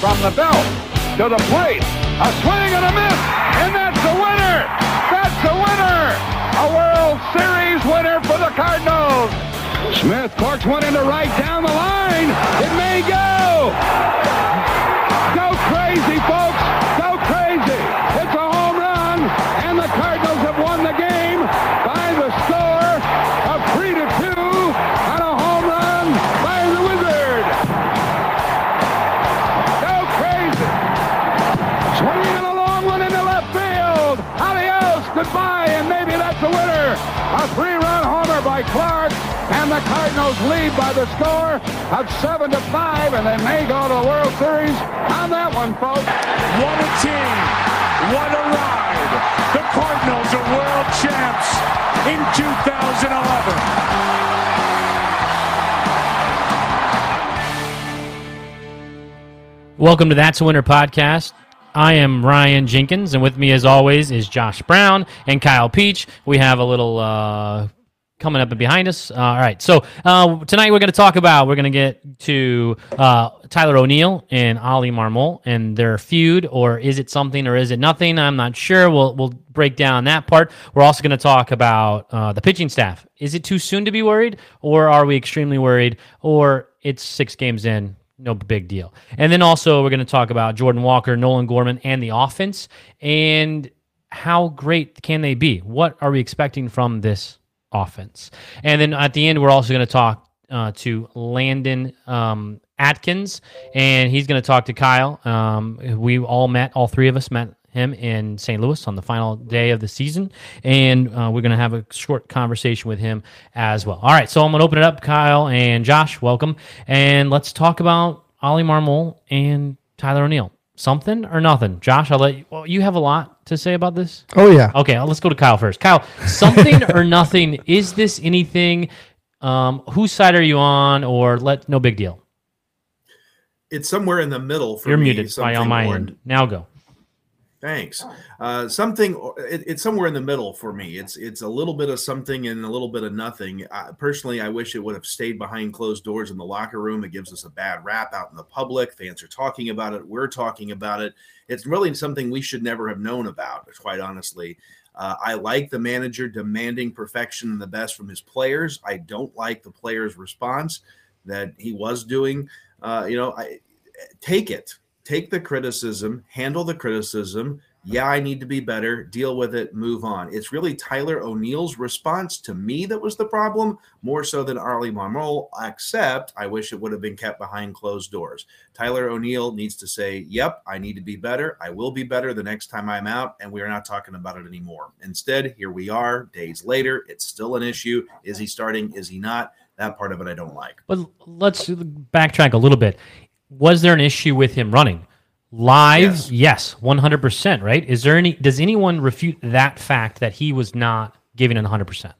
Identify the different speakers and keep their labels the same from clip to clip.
Speaker 1: from the belt to the plate. A swing and a miss, and that's the winner. That's the winner. A World Series winner for the Cardinals. Smith corks one into right down the line. It may go. The Cardinals lead by the score of seven to five, and they may go to the World Series on that one, folks.
Speaker 2: What a team. What a ride. The Cardinals are world champs in 2011.
Speaker 3: Welcome to That's a Winner podcast. I am Ryan Jenkins, and with me, as always, is Josh Brown and Kyle Peach. We have a little uh, coming up and behind us. Uh, all right, so uh, tonight we're going to talk about we're going to get to uh, Tyler O'Neill and Oli Marmol and their feud, or is it something or is it nothing? I'm not sure. We'll we'll break down that part. We're also going to talk about uh, the pitching staff. Is it too soon to be worried, or are we extremely worried, or it's six games in? no big deal. And then also we're going to talk about Jordan Walker, Nolan Gorman, and the offense, and how great can they be? What are we expecting from this offense? And then at the end, we're also going to talk uh, to Landon um, Atkins, and he's going to talk to Kyle. Um, we all met, all three of us met him in St. Louis on the final day of the season, and uh, we're going to have a short conversation with him as well. All right, so I'm going to open it up, Kyle and Josh, welcome, and let's talk about Oli Marmol and Tyler O'Neill. Something or nothing, Josh? I'll let you. Well, you have a lot to say about this.
Speaker 4: Oh yeah.
Speaker 3: Okay, let's go to Kyle first. Kyle, something or nothing? Is this anything? Um, whose side are you on? Or let no big deal.
Speaker 5: It's somewhere in the middle for
Speaker 3: You're
Speaker 5: me.
Speaker 3: muted by
Speaker 5: something
Speaker 3: on my end. Now go.
Speaker 5: Thanks. Uh, something. It, it's somewhere in the middle for me. It's it's a little bit of something and a little bit of nothing. Uh, personally, I wish it would have stayed behind closed doors in the locker room. It gives us a bad rap out in the public. Fans are talking about it. We're talking about it. It's really something we should never have known about. Quite honestly. Uh, I like the manager demanding perfection and the best from his players. I don't like the players' response that he was doing. Uh, you know, I take it, take the criticism, handle the criticism. Yeah, I need to be better, deal with it, move on. It's really Tyler O'Neill's response to me that was the problem, more so than Oli Marmol, except I wish it would have been kept behind closed doors. Tyler O'Neill needs to say, Yep, I need to be better. I will be better the next time I'm out, and we are not talking about it anymore. Instead, here we are, days later. It's still an issue. Is he starting? Is he not? That part of it I don't like.
Speaker 3: But let's backtrack a little bit. Was there an issue with him running live? Yes, one hundred percent. Right? Is there any? Does anyone refute that fact that he was not giving it one hundred percent?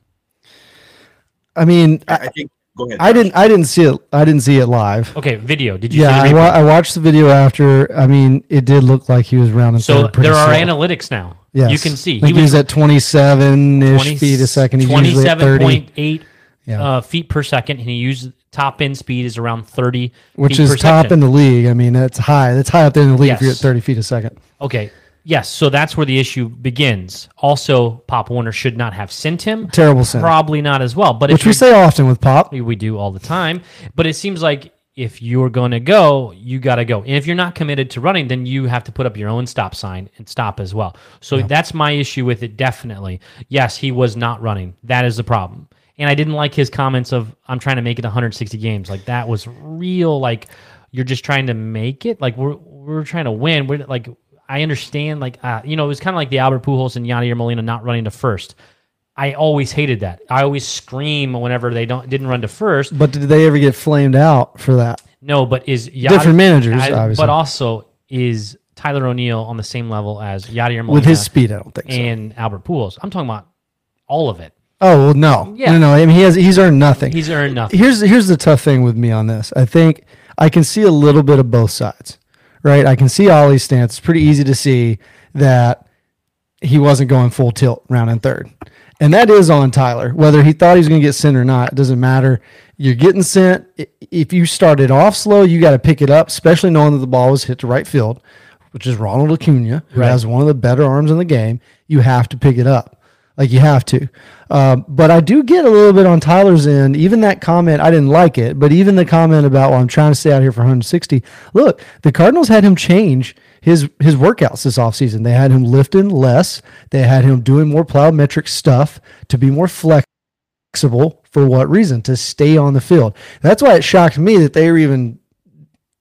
Speaker 4: I mean,
Speaker 5: I,
Speaker 4: I,
Speaker 5: I think. Go ahead.
Speaker 4: I didn't. I didn't see it. I didn't see it live.
Speaker 3: Okay, video. Did you?
Speaker 4: Yeah,
Speaker 3: see
Speaker 4: I, wa- I watched the video after. I mean, it did look like he was rounding.
Speaker 3: so there are
Speaker 4: slow.
Speaker 3: analytics now.
Speaker 4: Yes.
Speaker 3: You can see
Speaker 4: I he was at twenty-seven ish feet a second. He's usually at thirty,
Speaker 3: 27.8
Speaker 4: Yeah.
Speaker 3: uh, feet per second, and he used top end speed is around 30
Speaker 4: which is top
Speaker 3: second.
Speaker 4: in the league. I mean, that's high. That's high up there in the league if you're at thirty feet a second.
Speaker 3: Okay. Yes. So that's where the issue begins. Also, Pop Warner should not have sent him.
Speaker 4: Terrible sin.
Speaker 3: Probably not as well. But
Speaker 4: Which we say often with Pop.
Speaker 3: we do all the time. But it seems like if you're going to go, you got to go. And if you're not committed to running, then you have to put up your own stop sign and stop as well. So that's my issue with it. Definitely. Yes, he was not running. That is the problem. And I didn't like his comments of I'm trying to make it 160 games. Like that was real. Like you're just trying to make it. Like we're we're trying to win. We're like I understand. Like uh, you know, it was kind of like the Albert Pujols and Yadier Molina not running to first. I always hated that. I always scream whenever they don't didn't run to first.
Speaker 4: But did they ever get flamed out for that?
Speaker 3: No, but is Yadi,
Speaker 4: Different managers,
Speaker 3: I-
Speaker 4: obviously.
Speaker 3: but also is Tyler O'Neill on the same level as Yadier Molina
Speaker 4: With his speed, I don't think so.
Speaker 3: and Albert Pujols? I'm talking about all of it.
Speaker 4: Oh well, no,
Speaker 3: Yeah.
Speaker 4: no, no. I mean, he has he's earned nothing.
Speaker 3: He's earned nothing.
Speaker 4: here's here's the tough thing with me on this. I think I can see a little bit of both sides, right? I can see Oli's stance. It's pretty easy to see that he wasn't going full tilt round and third, And that is on Tyler. Whether he thought he was going to get sent or not, it doesn't matter. You're getting sent. If you started off slow, you got to pick it up, especially knowing that the ball was hit to right field, which is Ronald Acuna, who
Speaker 3: Right.
Speaker 4: has one of the better arms in the game. You have to pick it up. Like you have to. Um, but I do get a little bit on Tyler's end. Even that comment, I didn't like it, but even the comment about, well, I'm trying to stay out here for 160. Look, the Cardinals had him change his his workouts this offseason. They had him lifting less. They had him doing more plyometric stuff to be more flexible. For what reason? To stay on the field. That's why it shocked me that they were even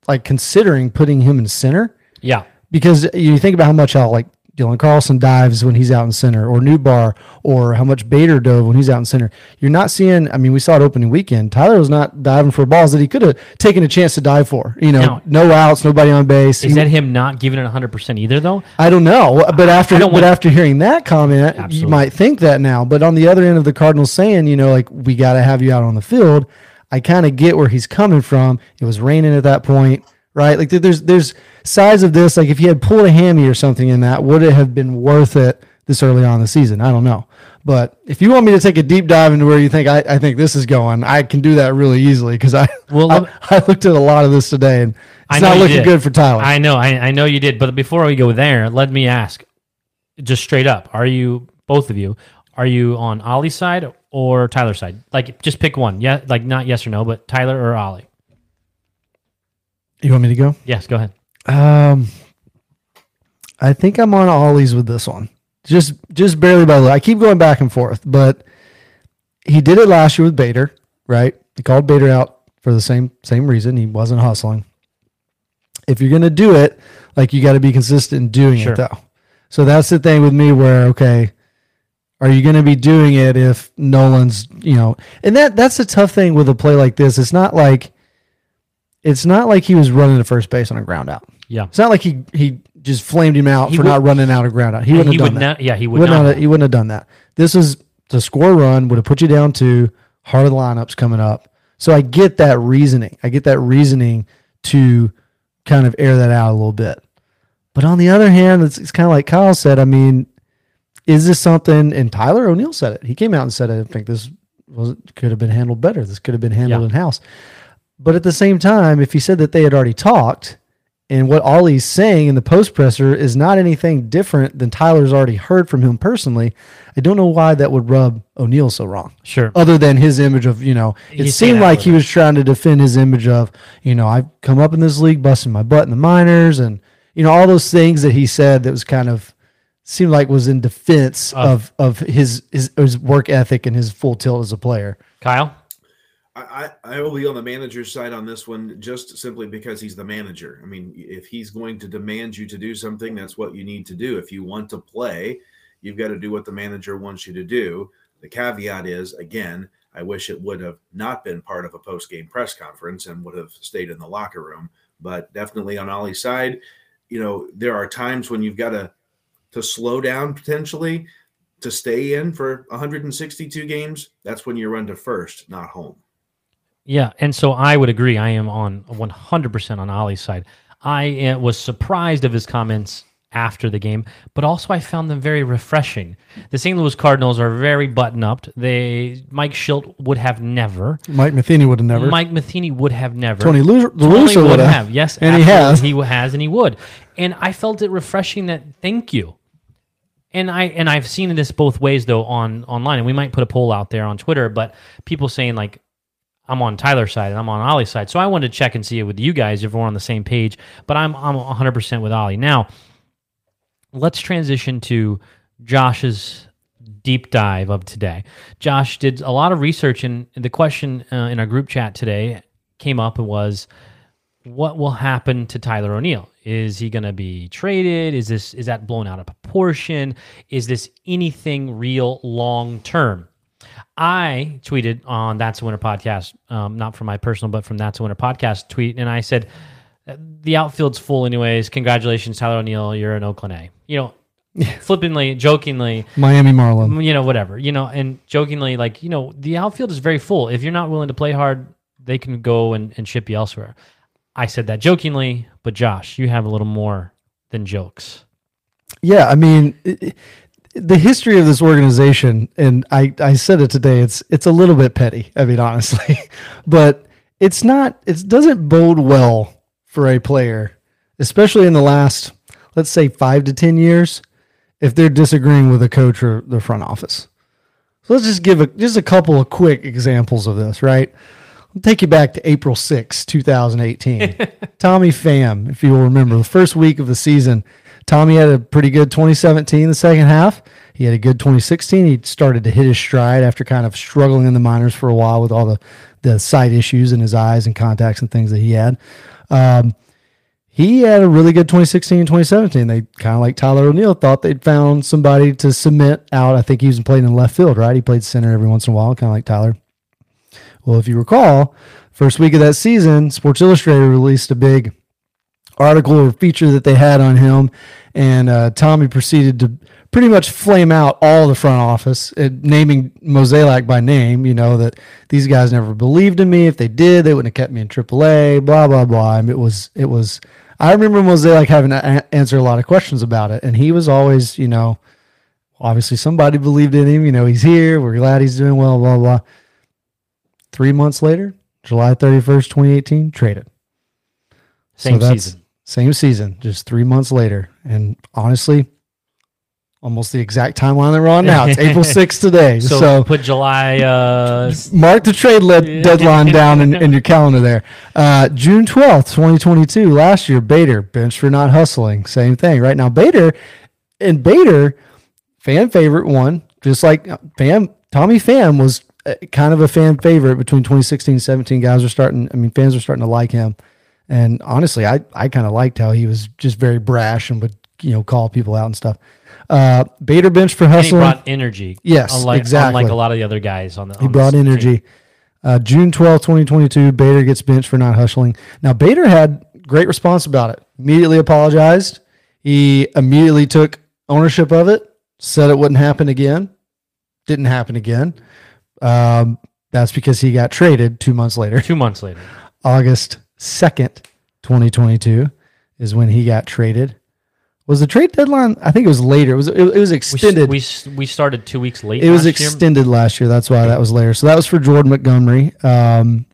Speaker 4: like considering putting him in center
Speaker 3: Yeah.
Speaker 4: because you think about how much how like Dylan Carlson dives when he's out in center, or Nootbaar, or how much Bader dove when he's out in center. You're not seeing. I mean, we saw it opening weekend. Tyler was not diving for balls that he could have taken a chance to dive for. You know,
Speaker 3: Now-
Speaker 4: no outs, nobody on base.
Speaker 3: Is
Speaker 4: He-
Speaker 3: that him not giving it 100% either, though?
Speaker 4: I don't know, but after but
Speaker 3: want-
Speaker 4: after hearing that comment,
Speaker 3: Absolutely.
Speaker 4: you might think that now. But on the other end of the Cardinals saying, you know, like we got to have you out on the field, I kind of get where he's coming from. It was raining at that point, right? Like there's there's sides of this. Like if you had pulled a hammy or something in that, would it have been worth it this early on in the season? I don't know. But if you want me to take a deep dive into where you think I, I think this is going, I can do that really easily because I,
Speaker 3: Well,
Speaker 4: I I looked at a lot of this today and it's not looking good for Tyler.
Speaker 3: I know, I, I know you did. But before we go there, let me ask, just straight up, are you both of you? Are you on Oli's side or Tyler's side? Like, just pick one. Yeah, like not yes or no, but Tyler or Oli.
Speaker 4: You want me to go?
Speaker 3: Yes, go ahead.
Speaker 4: Um, I think I'm on Oli's with this one. Just just barely by the way. I keep going back and forth, but he did it last year with Bader, right? He called Bader out for the same same reason. He wasn't hustling. If you're gonna do it, like you got to be consistent in doing
Speaker 3: Sure.
Speaker 4: it though. So that's the thing with me where okay, are you going to be doing it if Nolan's, you know, and that that's a tough thing with a play like this. It's not like it's not like he was running to first base on a ground out.
Speaker 3: Yeah.
Speaker 4: It's not like he he just flamed him out
Speaker 3: He
Speaker 4: for
Speaker 3: would-
Speaker 4: not running out of ground out. He wouldn't
Speaker 3: he
Speaker 4: have
Speaker 3: would
Speaker 4: done that.
Speaker 3: not. Yeah, he would,
Speaker 4: Would
Speaker 3: not.
Speaker 4: not. He wouldn't have done that. This is to score run. Would have put you down to the lineups coming up. So I get that reasoning. I get that reasoning to kind of air that out a little bit. But on the other hand, it's, it's kind of like Kyle said. I mean, is this something? And Tyler O'Neill said it. He came out and said, "I think this was could have been handled better. This could have been handled
Speaker 3: Yeah.
Speaker 4: in house." But at the same time, if he said that they had already talked, and what Oli's saying in the post presser is not anything different than Tyler's already heard from him personally, I don't know why that would rub O'Neill so wrong.
Speaker 3: Sure.
Speaker 4: Other than his image of, you know, it seemed like he was trying to defend his image of, you know, I've come up in this league busting my butt in the minors and, you know, all those things that he said that was kind of seemed like was in defense of of his his, his work ethic and his full tilt as a player.
Speaker 3: Kyle.
Speaker 5: I, I will be on the manager's side on this one just simply because he's the manager. I mean, if he's going to demand you to do something, that's what you need to do. If you want to play, you've got to do what the manager wants you to do. The caveat is, again, I wish it would have not been part of a post game press conference and would have stayed in the locker room. But definitely on Oli's side, you know, there are times when you've got to to slow down potentially to stay in for 162 games. That's when you run to first, not home.
Speaker 3: Yeah, and so I would agree. I am on 100% on Oli's side. I uh, was surprised of his comments after the game, but also I found them very refreshing. The St. Louis Cardinals are very button up. They Mike Shildt would have never.
Speaker 4: Mike Matheny would have never.
Speaker 3: Mike Matheny would have never.
Speaker 4: Tony Lu- La
Speaker 3: Tony
Speaker 4: would have.
Speaker 3: Yes,
Speaker 4: And he has.
Speaker 3: He has, and he would. And I felt it refreshing. That thank you. And I and I've seen this both ways though on online, and we might put a poll out there on Twitter. But people saying like, I'm on Tyler's side and I'm on Oli's side, so I wanted to check and see it with you guys if we're on the same page. But I'm I'm 100 percent with Oli now. Let's transition to Josh's deep dive of today. Josh did a lot of research, and the question uh, in our group chat today came up and was, "What will happen to Tyler O'Neill? Is he going to be traded? Is this is that blown out of proportion? Is this anything real long term?" I tweeted on That's a Winner podcast, um, not from my personal, but from That's a Winner podcast tweet, and I said, "The outfield's full, anyways. Congratulations, Tyler O'Neill. You're an Oakland A." You know, flippantly, jokingly,
Speaker 4: Miami Marlin.
Speaker 3: you know, whatever, you know, and jokingly, like, you know, the outfield is very full. If you're not willing to play hard, they can go and, and ship you elsewhere. I said that jokingly, but Josh, you have a little more than jokes.
Speaker 4: Yeah, I mean, it, the history of this organization, and I, I said it today, it's it's a little bit petty. I mean, honestly, but it's not. It doesn't bode well for a player, especially in the last, let's say, five to ten years, if they're disagreeing with a coach or the front office. So let's just give a, just a couple of quick examples of this, right? I'll take you back to April 6, 2018. Tommy Pham, if you will remember, the first week of the season, Tommy had a pretty good 2017 the second half. He had a good 2016. He started to hit his stride after kind of struggling in the minors for a while with all the, the sight issues in his eyes and contacts and things that he had. Um, he had a really good 2016 and 2017. They kind of like Tyler O'Neill thought they'd found somebody to submit out. I think he was playing in left field, right? He played center every once in a while, kind of like Tyler. Well, if you recall, first week of that season, Sports Illustrated released a big article or feature that they had on him, and uh, Tommy proceeded to pretty much flame out all the front office, uh, naming Mozeliak by name. You know that these guys never believed in me. If they did, they wouldn't have kept me in AAA. Blah blah blah. And it was it was. I remember Mozeliak having to a- answer a lot of questions about it, and he was always, you know, obviously somebody believed in him. You know, he's here. We're glad he's doing well. Blah blah. Three months later, July thirty first, twenty eighteen, traded.
Speaker 3: Same
Speaker 4: that's-
Speaker 3: season.
Speaker 4: Same season, just three months later. And honestly, almost the exact timeline that we're on now. It's April 6th today.
Speaker 3: So,
Speaker 4: So,
Speaker 3: put July. Uh,
Speaker 4: mark the trade le- deadline down in, in your calendar there. Uh, June 12th, 2022, last year, Bader, benched for not hustling. Same thing. Right now, Bader, and Bader, fan favorite one, just like uh, fan, Tommy Pham was uh, kind of a fan favorite between 2016 and 17. Guys are starting, I mean, fans are starting to like him. And honestly, I, I kind of liked how he was just very brash and would, you know, call people out and stuff. Uh, Bader bench for
Speaker 3: and he
Speaker 4: hustling.
Speaker 3: brought energy.
Speaker 4: Yes,
Speaker 3: unlike,
Speaker 4: exactly.
Speaker 3: Unlike a lot of the other guys on the.
Speaker 4: He brought energy. Uh, June twelfth, 2022, Bader gets benched for not hustling. Now, Bader had great response about it. Immediately apologized. He immediately took ownership of it, said it wouldn't happen again. Didn't happen again. Um, that's because he got traded two months later.
Speaker 3: Two months later.
Speaker 4: August 2nd, 2022 is when he got traded. Was the trade deadline? I think it was later. It was it, it was extended.
Speaker 3: s- we, we started two weeks late.
Speaker 4: It was
Speaker 3: last year.
Speaker 4: extended last year. That's why that was later. So that was for Jordan Montgomery. Um,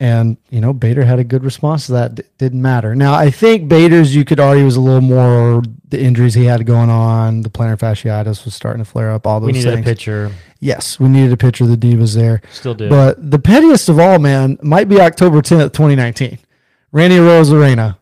Speaker 4: and you know, Bader had a good response to that. D- didn't matter. Now I think Bader's you could argue was a little more the injuries he had going on. The plantar fasciitis was starting to flare up. All those
Speaker 3: We needed
Speaker 4: things.
Speaker 3: a pitcher.
Speaker 4: Yes, we needed a pitcher. The D was there.
Speaker 3: Still do.
Speaker 4: But the pettiest of all, man, might be October 10th, 2019. Randy Arozarena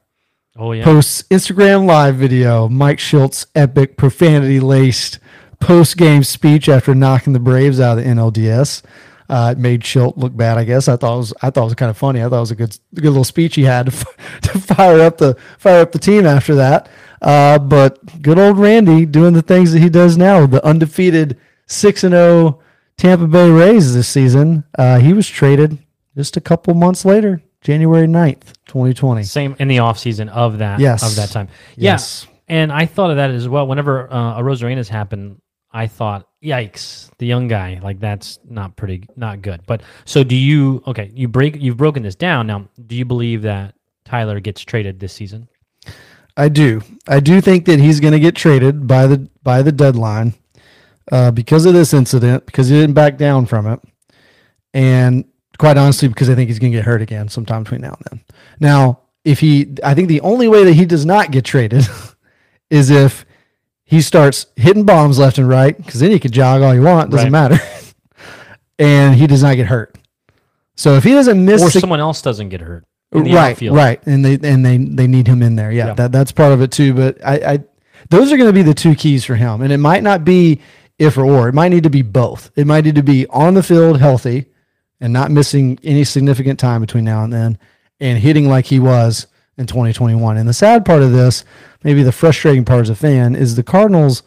Speaker 3: oh yeah.
Speaker 4: posts Instagram live video. Mike Shildt epic profanity laced post game speech after knocking the Braves out of the NLDS. Uh, it made Shildt look bad, I guess. I thought it was I thought it was kind of funny. I thought it was a good good little speech he had to, f- to fire up the fire up the team after that. Uh, but good old Randy doing the things that he does now. The undefeated six and zero Tampa Bay Rays this season. Uh, he was traded just a couple months later, January 9th, 2020.
Speaker 3: Same in the off season of that.
Speaker 4: Yes.
Speaker 3: Of that time.
Speaker 4: Yes.
Speaker 3: And I thought of that as well. Whenever uh, Arozarena's happened, I thought, yikes, the young guy, like that's not pretty, not good. But so do you? Okay, you break, you've broken this down. Now, do you believe that Tyler gets traded this season?
Speaker 4: I do. I do think that he's going to get traded by the by the deadline uh, because of this incident, because he didn't back down from it, and quite honestly, because I think he's going to get hurt again sometime between now and then. Now, if he, I think the only way that he does not get traded is if he starts hitting bombs left and right, because then he could jog all you want, doesn't
Speaker 3: Right.
Speaker 4: matter, and he does not get hurt. So if he doesn't miss
Speaker 3: Or
Speaker 4: sig-
Speaker 3: someone else doesn't get hurt? in the
Speaker 4: right,
Speaker 3: outfield?
Speaker 4: right, and they and they they need him in there. Yeah,
Speaker 3: Yeah.
Speaker 4: that that's part of it too. But I, I those are going to be the two keys for him, and it might not be if or or. It might need to be both. It might need to be on the field healthy and not missing any significant time between now and then, and hitting like he was in 2021. And the sad part of this, maybe the frustrating part as a fan, is the Cardinals.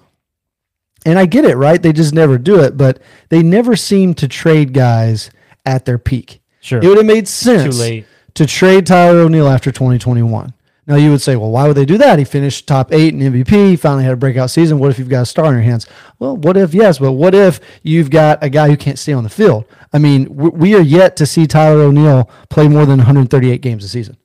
Speaker 4: And I get it, right? They just never do it, but they never seem to trade guys at their peak.
Speaker 3: Sure.
Speaker 4: It would have made sense
Speaker 3: late.
Speaker 4: to trade Tyler O'Neill after 2021. Now you would say, well, why would they do that? He finished top eight in MVP. He finally had a breakout season. What if you've got a star in your hands? Well, what if yes, but what if you've got a guy who can't stay on the field? I mean, we are yet to see Tyler O'Neill play more than 138 games a season.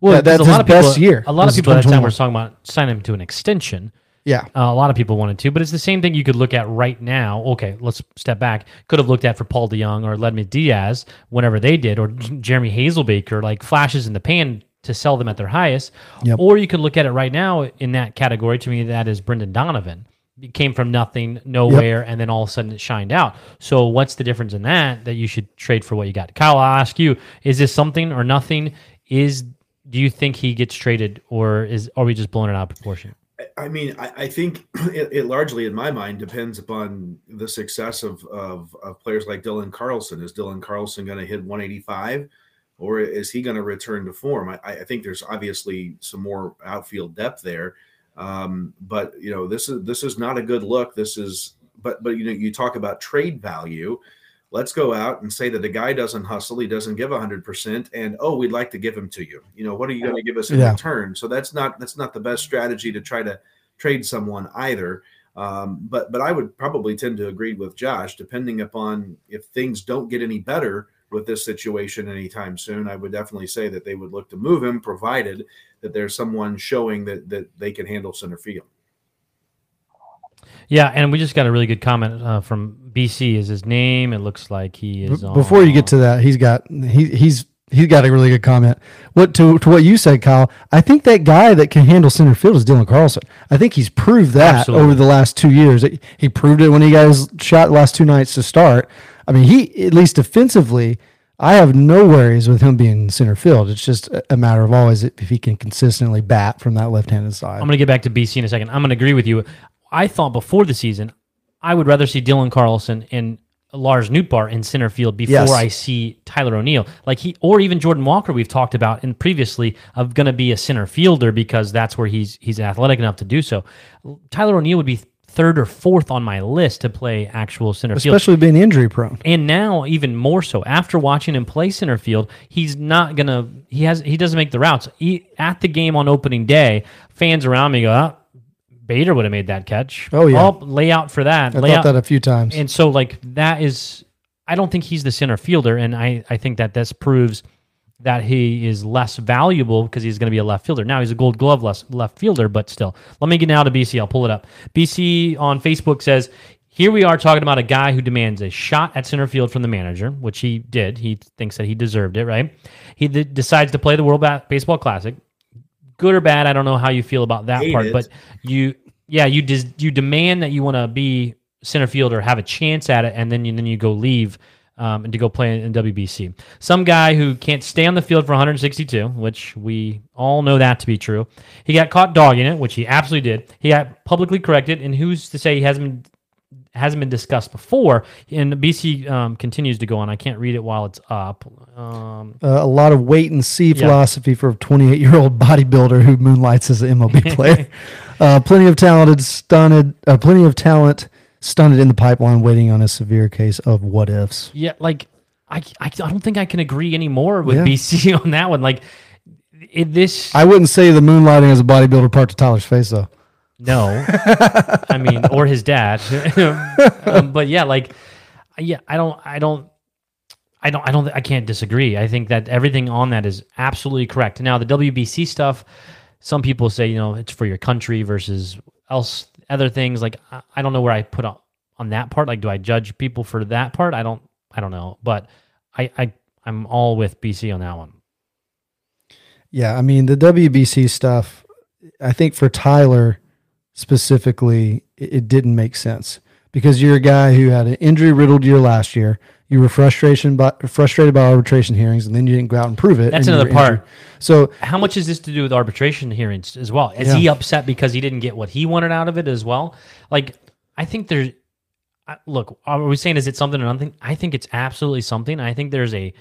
Speaker 3: Well,
Speaker 4: That- that's
Speaker 3: a lot of people,
Speaker 4: best year,
Speaker 3: A lot of people at that time
Speaker 4: 2021.
Speaker 3: were talking about signing him to an extension.
Speaker 4: Yeah.
Speaker 3: Uh, a lot of people wanted to, but it's the same thing you could look at right now. Okay, let's step back. Could have looked at for Paul DeJong or Ledman Diaz whenever they did, or Jeremy Hazelbaker, like flashes in the pan to sell them at their highest.
Speaker 4: Yep.
Speaker 3: Or you could look at it right now in that category. To me, that is Brendan Donovan. It came from nothing, nowhere, and then all of a sudden it shined out. So what's the difference in that? That you should trade for what you got. Kyle, I'll ask you: Is this something or nothing? Is do you think he gets traded, or is are we just blowing it out of proportion?
Speaker 5: I mean, I, I think it, it, largely, in my mind, depends upon the success of, of, of players like Dylan Carlson. Is Dylan Carlson going to hit 185, or is he going to return to form? I, I, think there's obviously some more outfield depth there, um, but you know, this is this is not a good look. This is, but but you know, you talk about trade value let's go out and say that the guy doesn't hustle he doesn't give 100% and oh we'd like to give him to you you know what are you going to give us in
Speaker 4: Yeah.
Speaker 5: return so that's not that's not the best strategy to try to trade someone either um, but but i would probably tend to agree with josh depending upon if things don't get any better with this situation anytime soon i would definitely say that they would look to move him provided that there's someone showing that that they can handle center field
Speaker 3: Yeah, and we just got a really good comment uh, from BC. Is his name? It looks like he is.
Speaker 4: B- Before you get to that, he's got he he's he's got a really good comment. What to to what you said, Kyle? I think that guy that can handle center field is Dylan Carlson. I think he's proved that
Speaker 3: Absolutely.
Speaker 4: over the last two years. He proved it when he got his shot the last two nights to start. I mean, he at least defensively, I have no worries with him being center field. It's just a- matter of always if he can consistently bat from that left-handed side.
Speaker 3: I'm going to get back to BC in a second. I'm going to agree with you. I thought before the season, I would rather see Dylan Carlson and Lars Nootbaar in center field before
Speaker 4: Yes.
Speaker 3: I see Tyler O'Neill. Like he, or even Jordan Walker, we've talked about and previously of going to be a center fielder because that's where he's he's athletic enough to do so. Tyler O'Neill would be third or fourth on my list to play actual center field.
Speaker 4: especially being injury prone.
Speaker 3: And now even more so after watching him play center field, he's not gonna. He has. He doesn't make the routes. He, at the game on opening day, fans around me go, oh, "Bader would have made that catch."
Speaker 4: Oh, yeah.
Speaker 3: lay out for that.
Speaker 4: I
Speaker 3: lay
Speaker 4: thought
Speaker 3: out.
Speaker 4: that a few times.
Speaker 3: and so like that is. I don't think he's the center fielder, and I I think that this proves that he is less valuable because he's going to be a left fielder. Now he's a gold glove less left fielder, but still. Let me get now to BC. I'll pull it up. BC on Facebook says, here we are talking about a guy who demands a shot at center field from the manager, which he did. He thinks that he deserved it, right? He d- decides to play the World Ba- Baseball Classic. Good or bad, I don't know how you feel about that
Speaker 5: Hate
Speaker 3: part,
Speaker 5: it.
Speaker 3: but you, yeah, you des- you demand that you want to be center field or have a chance at it, and then you then you go leave um, and to go play in WBC. Some guy who can't stay on the field for 162, which we all know that to be true. He got caught dogging it, which he absolutely did. He got publicly corrected, and who's to say he hasn't been hasn't been discussed before? And BC um, continues to go on. I can't read it while it's up. Um,
Speaker 4: uh, a lot of wait and see philosophy for a 28 year old bodybuilder who moonlights as an MLB player. uh, plenty of talented, stunted, uh, plenty of talent stunted in the pipeline, waiting on a severe case of what ifs.
Speaker 3: yeah, like I, I, I don't think I can agree anymore with
Speaker 4: Yeah.
Speaker 3: BC on that one. Like it, this,
Speaker 4: I wouldn't say the moonlighting as a bodybuilder part to Tyler's face though.
Speaker 3: No, I mean, or his dad. um, but yeah, like, yeah, I don't, I don't, I don't, I don't, I can't disagree. I think that everything on that is absolutely correct. Now, the WBC stuff, some people say, you know, it's for your country versus else, other things. Like, I, I don't know where I put on, on that part. Like, do I judge people for that part? I don't, I don't know. But I, I, I'm all with BC on that one.
Speaker 4: Yeah, I mean the WBC stuff. I think for Tyler specifically, it, it didn't make sense because you're a guy who had an injury riddled year last year. You were frustration by, frustrated by arbitration hearings, and then you didn't go out and prove it.
Speaker 3: That's another
Speaker 4: were injured.
Speaker 3: part.
Speaker 4: So
Speaker 3: How much is this to do with arbitration hearings as well? Is
Speaker 4: Yeah.
Speaker 3: he upset because he didn't get what he wanted out of it as well? Like, I think there's. Look, are we saying is it something or nothing? I think it's absolutely something. I think there's a.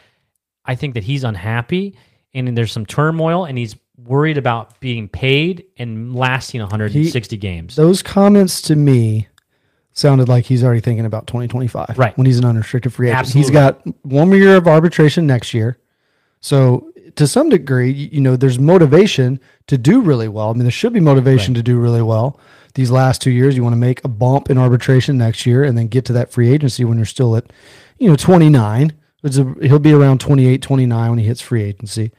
Speaker 3: I think that he's unhappy and there's some turmoil and he's worried about being paid and lasting 160 games.
Speaker 4: those comments to me sounded like he's already thinking about 2025,
Speaker 3: Right.
Speaker 4: When he's an unrestricted free agent,
Speaker 3: Absolutely.
Speaker 4: he's got one more year of arbitration next year. So to some degree, you know, there's motivation to do really well. I mean, there should be motivation to do really well. These last two years, you want to make a bump in arbitration next year, and then get to that free agency when you're still at, you know, 29. It's a, he'll be around 28, 29 when he hits free agency.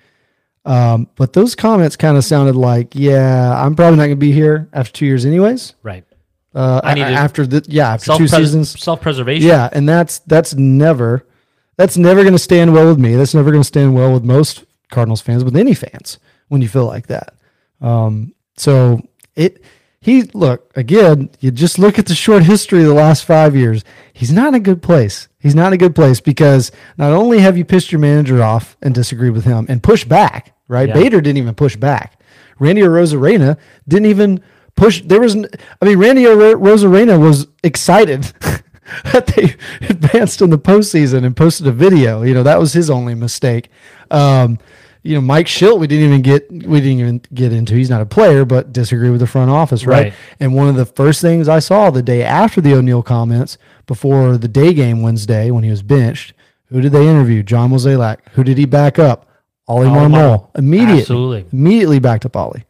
Speaker 4: Um, but those comments kind of sounded like, yeah, I'm probably not going to be here after two years, anyways.
Speaker 3: Right.
Speaker 4: Uh,
Speaker 3: I need
Speaker 4: after the yeah after two seasons.
Speaker 3: self preservation.
Speaker 4: Yeah, and that's that's never that's never going to stand well with me. That's never going to stand well with most Cardinals fans, with any fans when you feel like that. Um, so it he look again. You just look at the short history of the last five years. He's not in a good place. He's not in a good place because not only have you pissed your manager off and disagreed with him and pushed back, right?
Speaker 3: Yeah.
Speaker 4: Bader didn't even push back. Randy Arozarena didn't even push. There was, I mean, Randy Arozarena was excited that they advanced in the postseason and posted a video. You know, that was his only mistake. Um, you know, Mike Shildt, we didn't even get we didn't even get into. He's not a player, but disagree with the front office, right?
Speaker 3: Right.
Speaker 4: And one of the first things I saw the day after the O'Neill comments, before the day game Wednesday when he was benched, who did they interview? John Mozeliak. Who did he back up?
Speaker 3: Oli.
Speaker 4: Marmol. Immediately.
Speaker 3: Absolutely.
Speaker 4: Immediately backed up Oli.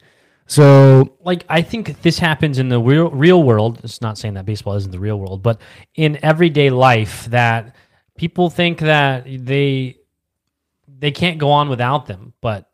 Speaker 4: So
Speaker 3: like I think this happens in the real real world. It's not saying that baseball isn't the real world, but in everyday life, that people think that they they can't go on without them, but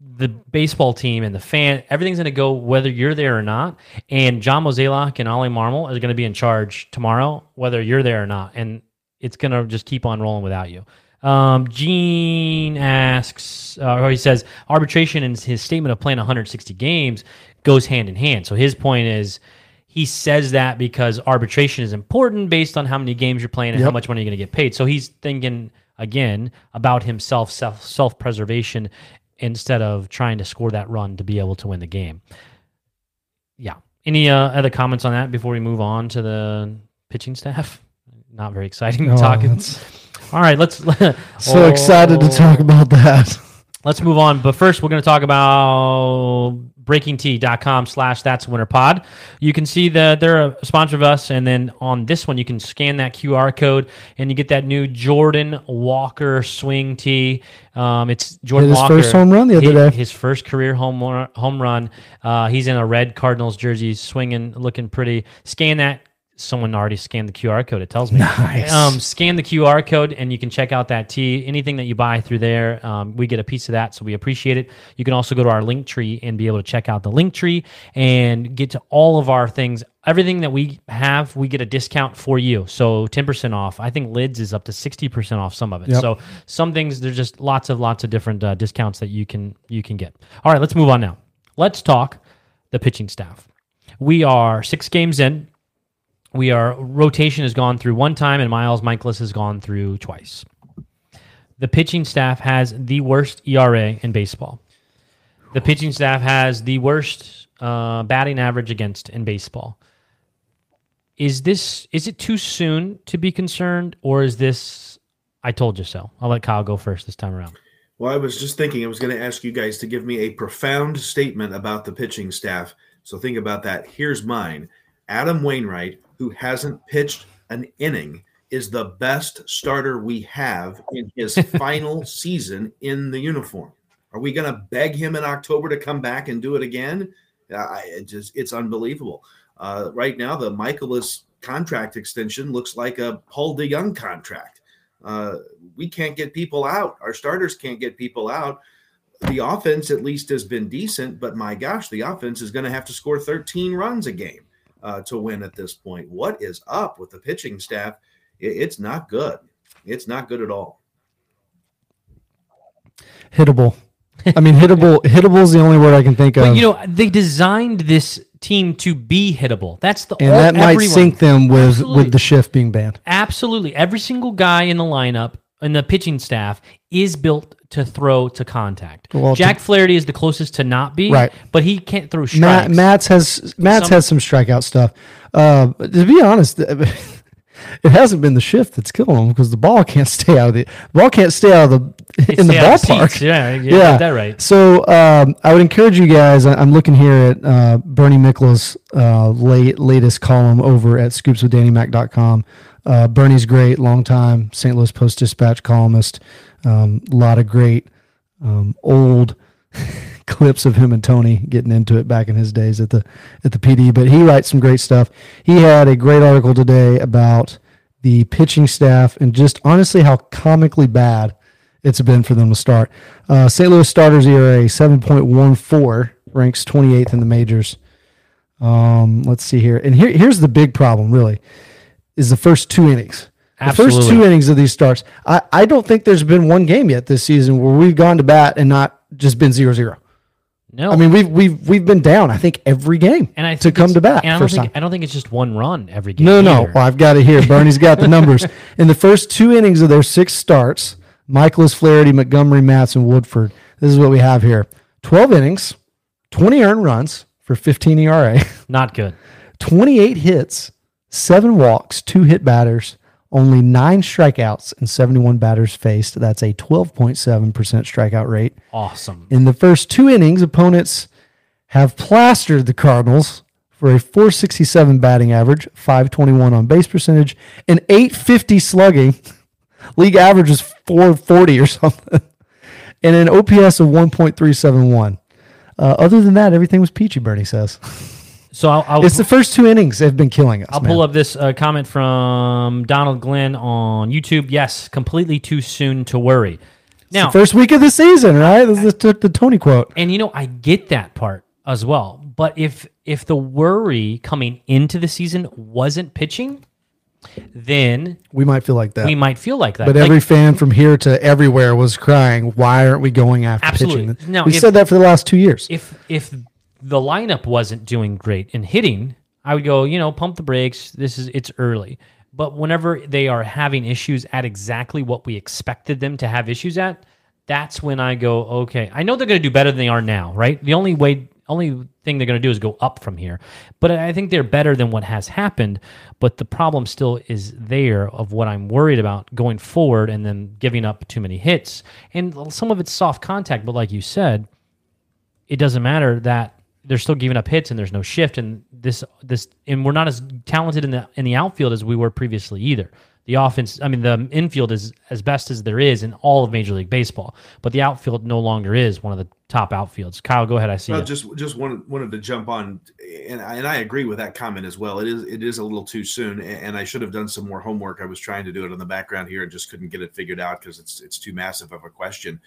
Speaker 3: the baseball team and the fan, everything's going to go whether you're there or not. And John Mozeliak and Oli Marmol are going to be in charge tomorrow, whether you're there or not. And it's going to just keep on rolling without you. Um, Gene asks, uh, or he says, arbitration and his statement of playing 160 games goes hand in hand. So his point is, he says that because arbitration is important based on how many games you're playing and how much money you're going to get paid. So he's thinking again about himself, self self preservation, instead of trying to score that run to be able to win the game. Yeah. Any uh, other comments on that before we move on to the pitching staff? Not very exciting
Speaker 4: Oh,
Speaker 3: talking. All right, let's.
Speaker 4: so excited to talk about that.
Speaker 3: Let's move on. But first, we're going to talk about breakingt.com slash that's winter pod. You can see that they're a sponsor of us. And then on this one, you can scan that QR code and you get that new Jordan Walker swing tee. Um, it's Jordan
Speaker 4: his
Speaker 3: Walker.
Speaker 4: first home run the other
Speaker 3: hit
Speaker 4: day.
Speaker 3: His first career home run, home run. Uh, he's in a red Cardinals jersey, swinging, looking pretty. Scan that. Someone already scanned the QR code. It tells me.
Speaker 4: Nice.
Speaker 3: Um, scan the QR code and you can check out that tea. Anything that you buy through there, um, we get a piece of that, so we appreciate it. You can also go to our link tree and be able to check out the link tree and get to all of our things. Everything that we have, we get a discount for you. So 10% off. I think lids is up to 60% off some of it.
Speaker 4: Yep.
Speaker 3: So some things there's just lots of lots of different uh, discounts that you can you can get. All right, let's move on now. Let's talk the pitching staff. We are 6 games in we are rotation has gone through one time and Miles Mikolas has gone through twice. The pitching staff has the worst ERA in baseball. The pitching staff has the worst uh, batting average against in baseball. Is this is it too soon to be concerned, or is this I told you so? I'll let Kyle go first this time around.
Speaker 5: Well, I was just thinking I was going to ask you guys to give me a profound statement about the pitching staff. So think about that. Here's mine Adam Wainwright, who hasn't pitched an inning, is the best starter we have in his final season in the uniform. Are we going to beg him in October to come back and do it again? I, it just it's unbelievable. Uh, right now, the Mikolas contract extension looks like a Paul DeJong contract. Uh, we can't get people out. Our starters can't get people out. The offense, at least, has been decent, but my gosh, the offense is going to have to score 13 runs a game uh, to win at this point. What is up with the pitching staff? It- it's not good. It's not good at all.
Speaker 4: Hittable. I mean, hittable. hittable is the only word I can think of.
Speaker 3: But you know, they designed this team to be hittable. That's the
Speaker 4: and
Speaker 3: all-
Speaker 4: that might
Speaker 3: everyone-
Speaker 4: sink them with
Speaker 3: Absolutely.
Speaker 4: with the shift being banned.
Speaker 3: Absolutely. Every single guy in the lineup and the pitching staff is built to throw to contact.
Speaker 4: Well,
Speaker 3: Jack Flaherty is the closest to not be,
Speaker 4: Right.
Speaker 3: but he can't throw strikes.
Speaker 4: Matt Matz has Matz
Speaker 3: Some-
Speaker 4: has some strikeout stuff. Uh, to be honest, it hasn't been the shift that's killing him because the ball can't stay out of the, the ball can't stay out of the in the
Speaker 3: stay out of
Speaker 4: ballpark.
Speaker 3: Yeah, you got that right.
Speaker 4: So um, I would encourage you guys. I- I'm looking here at uh, Bernie Miklasz uh, late latest column over at scoopswithdannymac.com. Uh, Bernie's great, longtime St. Louis Post Dispatch columnist. Um, a lot of great um, old clips of him and Tony getting into it back in his days at the at the PD. But he writes some great stuff. He had a great article today about the pitching staff and just honestly how comically bad it's been for them to start. Uh, St. Louis starters ERA 7.14 ranks 28th in the majors. Um, let's see here. And here, here's the big problem, really, is the first two innings. The first two innings of these starts. I, I don't think there's been one game yet this season where we've gone to bat and not just been zero zero.
Speaker 3: No,
Speaker 4: I mean, we've we've we've been down. I think every game
Speaker 3: and I
Speaker 4: to come to bat
Speaker 3: And I don't think. I don't think it's just one run every game.
Speaker 4: No, no.
Speaker 3: either.
Speaker 4: Well, I've got it here. Bernie's got the numbers. In the first two innings of their six starts, Mikolas, Flaherty, Montgomery, Matz, and Woodford. This is what we have here: twelve innings, twenty earned runs for fifteen ERA,
Speaker 3: not good.
Speaker 4: twenty-eight hits, seven walks, two hit batters, only nine strikeouts, and seventy-one batters faced. That's a twelve point seven percent strikeout rate.
Speaker 3: Awesome.
Speaker 4: In the first two innings, opponents have plastered the Cardinals for a 467 batting average, 521 on base percentage, and 850 slugging. League average is 440 or something, and an OPS of 1.371. Uh, other than that, everything was peachy, Bernie says.
Speaker 3: So I'll, I'll
Speaker 4: It's the first two innings have been killing us.
Speaker 3: I'll
Speaker 4: man.
Speaker 3: pull up this uh, comment from Donald Glenn on YouTube. Yes, completely too soon to worry. Now,
Speaker 4: First week of the season, right? This is the, the Tony quote.
Speaker 3: and you know, I get that part as well. But if if the worry coming into the season wasn't pitching, then
Speaker 4: We might feel like that.
Speaker 3: we might feel like that.
Speaker 4: But
Speaker 3: Like,
Speaker 4: every fan from here to everywhere was crying, "Why aren't we going after
Speaker 3: Absolutely.
Speaker 4: pitching?"
Speaker 3: Now,
Speaker 4: we
Speaker 3: if-
Speaker 4: said that for the last two years.
Speaker 3: if if the lineup wasn't doing great in hitting, I would go, you know, pump the brakes. This is it's early. But whenever they are having issues at exactly what we expected them to have issues at, that's when I go, okay. I know they're going to do better than they are now, right? The only way only thing they're going to do is go up from here. But I think they're better than what has happened, but the problem still is there of what I'm worried about going forward and then giving up too many hits. And some of it's soft contact, but like you said, it doesn't matter that they're still giving up hits and there's no shift and this this and we're not as talented in the in the outfield as we were previously either. The offense, I mean, the infield is as best as there is in all of Major League Baseball, but the outfield no longer is one of the top outfields. Kyle, go ahead. I see.
Speaker 5: Well,
Speaker 3: you.
Speaker 5: just just wanted wanted to jump on, and I, and I agree with that comment as well. It is it is a little too soon, and I should have done some more homework. I was trying to do it on the background here and just couldn't get it figured out because it's it's too massive of a question.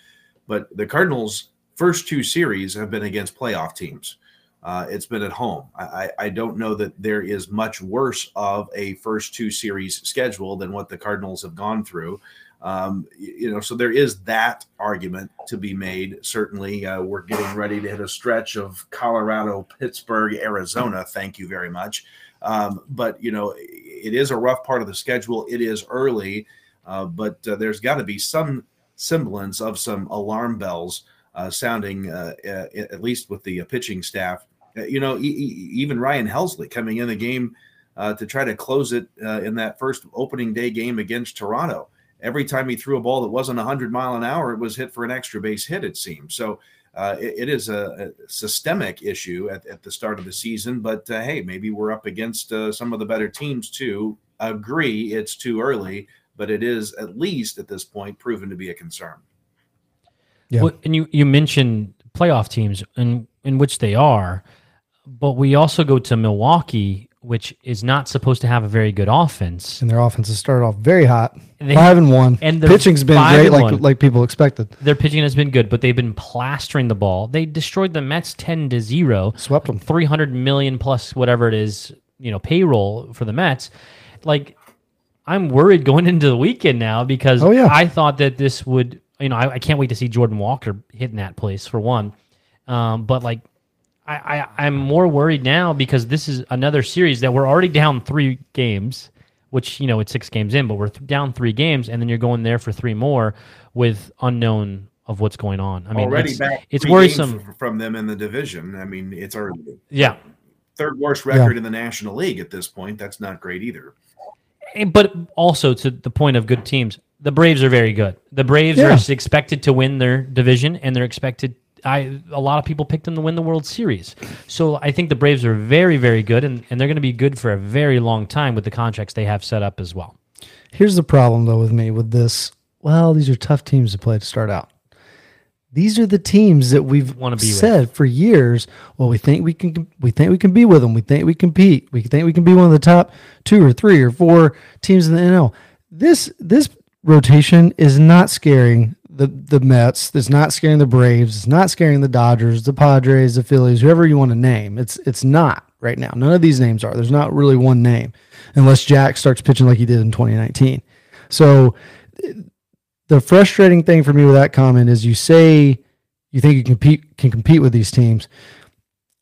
Speaker 5: But the Cardinals' first two series have been against playoff teams. Uh, it's been at home. I, I don't know that there is much worse of a first two series schedule than what the Cardinals have gone through. Um, you know, so there is that argument to be made. Certainly, uh, we're getting ready to hit a stretch of Colorado, Pittsburgh, Arizona. Thank you very much. Um, but you know, it is a rough part of the schedule. It is early, uh, but uh, there's got to be some semblance of some alarm bells uh, sounding, uh, at least with the pitching staff. Uh, you know, e- e- even Ryan Helsley coming in the game uh, to try to close it uh, in that first opening day game against Toronto. Every time he threw a ball that wasn't 100 mile an hour, it was hit for an extra base hit. It seemed so. Uh, it, it is a, a systemic issue at, at the start of the season, but uh, hey, maybe we're up against uh, some of the better teams too. Agree, it's too early, but it is at least at this point proven to be a concern.
Speaker 4: Yeah.
Speaker 3: Well, and you you mentioned playoff teams in in which they are, but we also go to Milwaukee, which is not supposed to have a very good offense.
Speaker 4: and their offense has started off very hot,
Speaker 3: They-
Speaker 4: five and one.
Speaker 3: and they're
Speaker 4: pitching's been great, like
Speaker 3: one.
Speaker 4: like people expected.
Speaker 3: Their pitching has been good, but they've been plastering the ball. They destroyed the Mets ten to zero.
Speaker 4: Swept them.
Speaker 3: 300 million plus whatever it is, you know, payroll for the Mets. Like, I'm worried going into the weekend now because
Speaker 4: Oh, yeah.
Speaker 3: I thought that this would, you know, I, I can't wait to see Jordan Walker hitting that place for one. Um, but like, I, I, I'm more worried now because this is another series that we're already down three games, which, you know, it's six games in, but we're th- down three games, and then you're going there for three more with unknown of what's going on. I mean,
Speaker 5: Already
Speaker 3: it's,
Speaker 5: back
Speaker 3: it's worrisome.
Speaker 5: from them in the division. I mean, it's our
Speaker 3: Yeah.
Speaker 5: third worst record in the National League at this point. That's not great either.
Speaker 3: And- but also to the point of good teams, the Braves are very good. The Braves
Speaker 4: Yeah.
Speaker 3: are expected to win their division, and they're expected. I a lot of people picked them to win the World Series, so I think the Braves are very, very good, and, and they're going to be good for a very long time with the contracts they have set up as well.
Speaker 4: Here's the problem though with me with this. Well, these are tough teams to play to start out. These are the teams that we've
Speaker 3: Wanna be with.
Speaker 4: said for years. Well, we think we can. We think we can be with them. We think we compete. We think we can be one of the top two or three or four teams in the NL. This this rotation is not scaring the the Mets. It's not scaring the Braves. It's not scaring the Dodgers, the Padres, the Phillies, whoever you want to name. It's it's not right now. None of these names are. There's not really one name, unless Jack starts pitching like he did in 2019. So the frustrating thing for me with that comment is you say you think you compete can compete with these teams.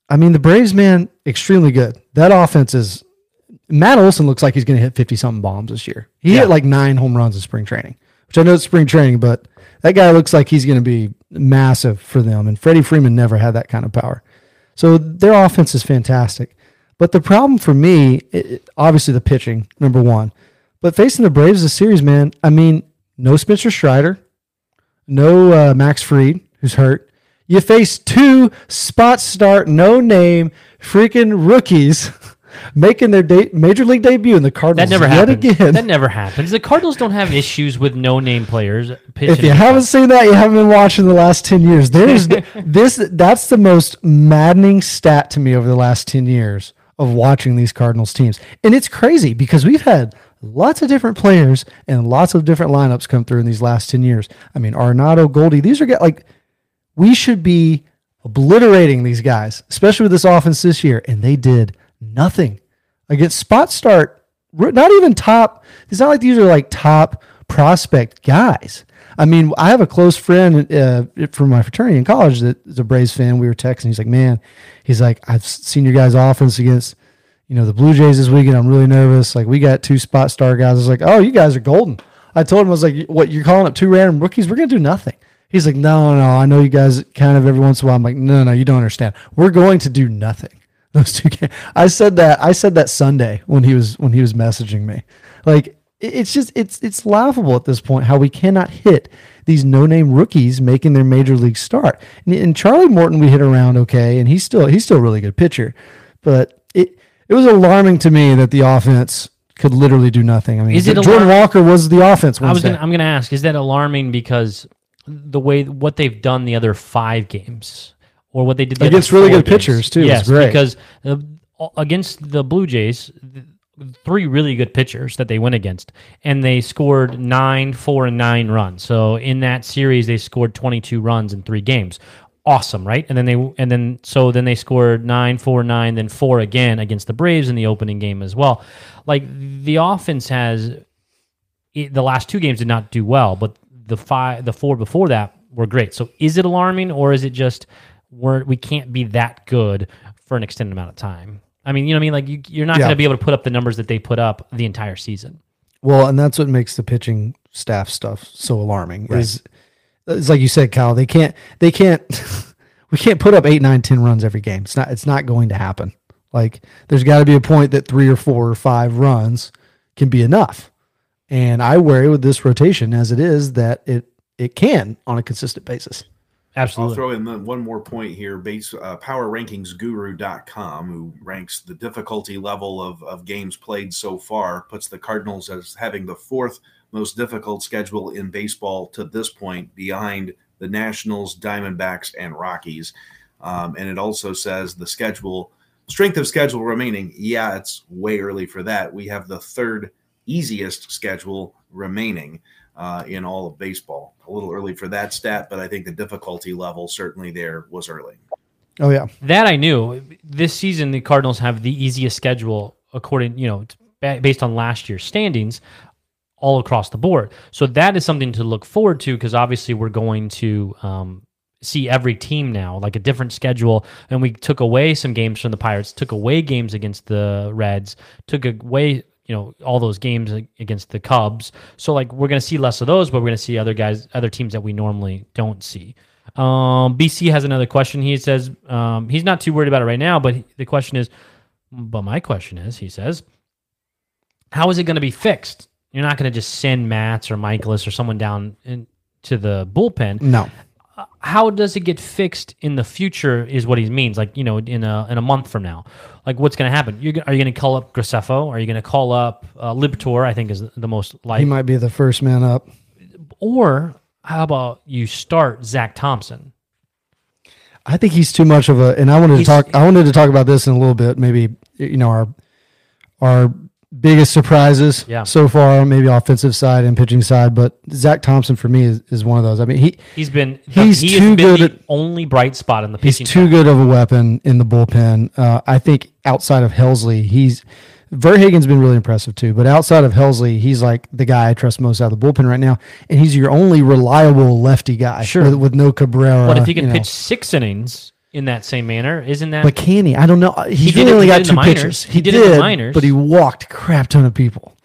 Speaker 4: I mean, the Braves, man, extremely good. That offense is. Matt Olson looks like he's going to hit 50 something bombs this year. He
Speaker 3: Yeah.
Speaker 4: hit like nine home runs in spring training, which I know it's spring training, but that guy looks like he's going to be massive for them. And Freddie Freeman never had that kind of power. So their offense is fantastic. But the problem for me, it, obviously the pitching, number one. But facing the Braves this series, man, I mean, no Spencer Strider, no uh, Max Fried, who's hurt. You face two spot start, no name, freaking rookies making their de- major league debut in the Cardinals.
Speaker 3: That never
Speaker 4: yet
Speaker 3: happens.
Speaker 4: again.
Speaker 3: That never happens. The Cardinals don't have issues with no name players. pitching
Speaker 4: if you haven't
Speaker 3: playoffs.
Speaker 4: seen that, you haven't been watching the last 10 years. There's this that's the most maddening stat to me over the last 10 years of watching these Cardinals teams. And it's crazy because we've had lots of different players and lots of different lineups come through in these last 10 years. I mean, Arenado, Goldie, these are like we should be obliterating these guys, especially with this offense this year, and they did nothing against spot start. Not even top. It's not like these are like top prospect guys. I mean, I have a close friend uh, from my fraternity in college that is a Braves fan. We were texting. He's like, "Man, he's like, I've seen your guys' offense against, you know, the Blue Jays this weekend. I'm really nervous. Like, we got two spot star guys. I was like, oh, you guys are golden. I told him I was like, what? You're calling up two random rookies? We're gonna do nothing. He's like, no, no, I know you guys kind of every once in a while. I'm like, no, no, you don't understand. We're going to do nothing. Those two games. I said that. I said that Sunday when he was when he was messaging me. Like it's just it's it's laughable at this point how we cannot hit these no name rookies making their major league start. And, and Charlie Morton we hit around okay, and he's still he's still a really good pitcher, but it it was alarming to me that the offense could literally do nothing. I mean,
Speaker 3: Is it
Speaker 4: Jordan
Speaker 3: alarming?
Speaker 4: Walker was the offense.
Speaker 3: I was gonna, I'm going to ask: Is that alarming because the way what they've done the other five games, or what they did the
Speaker 4: Against really good pitchers, too. It was
Speaker 3: Yes,
Speaker 4: great.
Speaker 3: because uh, against the Blue Jays, three really good pitchers that they went against, and they scored nine, four, and nine runs. So in that series, they scored 22 runs in three games. Awesome, right? And then they and then so then they scored nine, four, nine, then four again against the Braves in the opening game as well. Like the offense has it, the last two games did not do well, but the five, the four before that were great. So is it alarming, or is it just we're we can't be that good for an extended amount of time? I mean, you know what I mean? Like you, you're not
Speaker 4: Yeah.
Speaker 3: going to be able to put up the numbers that they put up the entire season.
Speaker 4: Well, and that's what makes the pitching staff stuff so alarming. Is it's like you said, Kyle. They can't. They can't. we can't put up eight, nine, ten runs every game. It's not. It's not going to happen. Like there's got to be a point that three or four or five runs can be enough. And I worry with this rotation as it is that it it can on a consistent basis.
Speaker 5: I'll
Speaker 3: Absolutely.
Speaker 5: throw in the- one more point here. Base uh, PowerRankingsGuru.com, who ranks the difficulty level of, of games played so far, puts the Cardinals as having the fourth most difficult schedule in baseball to this point, behind the Nationals, Diamondbacks, and Rockies. Um, and it also says the schedule strength of schedule remaining. Yeah, it's way early for that. We have the third easiest schedule remaining uh, in all of baseball. A little early for that stat, but I think the difficulty level certainly there was early.
Speaker 4: Oh yeah,
Speaker 3: That I knew. This season, the Cardinals have the easiest schedule according, you know, based on last year's standings, all across the board. So that is something to look forward to because obviously we're going to um, see every team now like a different schedule. And we took away some games from the Pirates, took away games against the Reds, took away you know all those games against the Cubs. So like we're to see less of those, but we're to see other guys, other teams that we normally don't see. Um, BC has another question. He says um, he's not too worried about it right now, but the question is, but my question is, he says, how is it going to be fixed? You're not going to just send Matz or Mikolas or someone down into the bullpen.
Speaker 4: no.
Speaker 3: How does it get fixed in the future? Is what he means. Like you know, in a in a month from now, like what's going to happen? You're, are you going to call up Graceffo? Are you going to call up uh, Liberatore? I think is the most likely He
Speaker 4: might be the first man up.
Speaker 3: or how about you start Zach Thompson?
Speaker 4: I think he's too much of a. And I wanted to talk. I wanted to talk about this in a little bit. Maybe you know our our biggest surprises
Speaker 3: Yeah.
Speaker 4: so far, maybe offensive side and pitching side. But Zach Thompson for me is, is one of those. I mean, he
Speaker 3: He's been
Speaker 4: He's
Speaker 3: he
Speaker 4: too
Speaker 3: has been
Speaker 4: good
Speaker 3: the
Speaker 4: at-
Speaker 3: only bright spot in the pitching.
Speaker 4: he's
Speaker 3: too
Speaker 4: good of a weapon in the bullpen. Uh, I think outside of Helsley, he's VerHagen's been really impressive too. But outside of Helsley, he's like the guy I trust most out of the bullpen right now, and he's your only reliable lefty guy.
Speaker 3: Sure.
Speaker 4: with, with no Cabrera.
Speaker 3: But if he can
Speaker 4: you know.
Speaker 3: pitch six innings in that same manner, isn't that?
Speaker 4: But can he? I don't know. He's
Speaker 3: did
Speaker 4: really only got two pitches.
Speaker 3: He did the minors.
Speaker 4: but he walked a crap ton of people.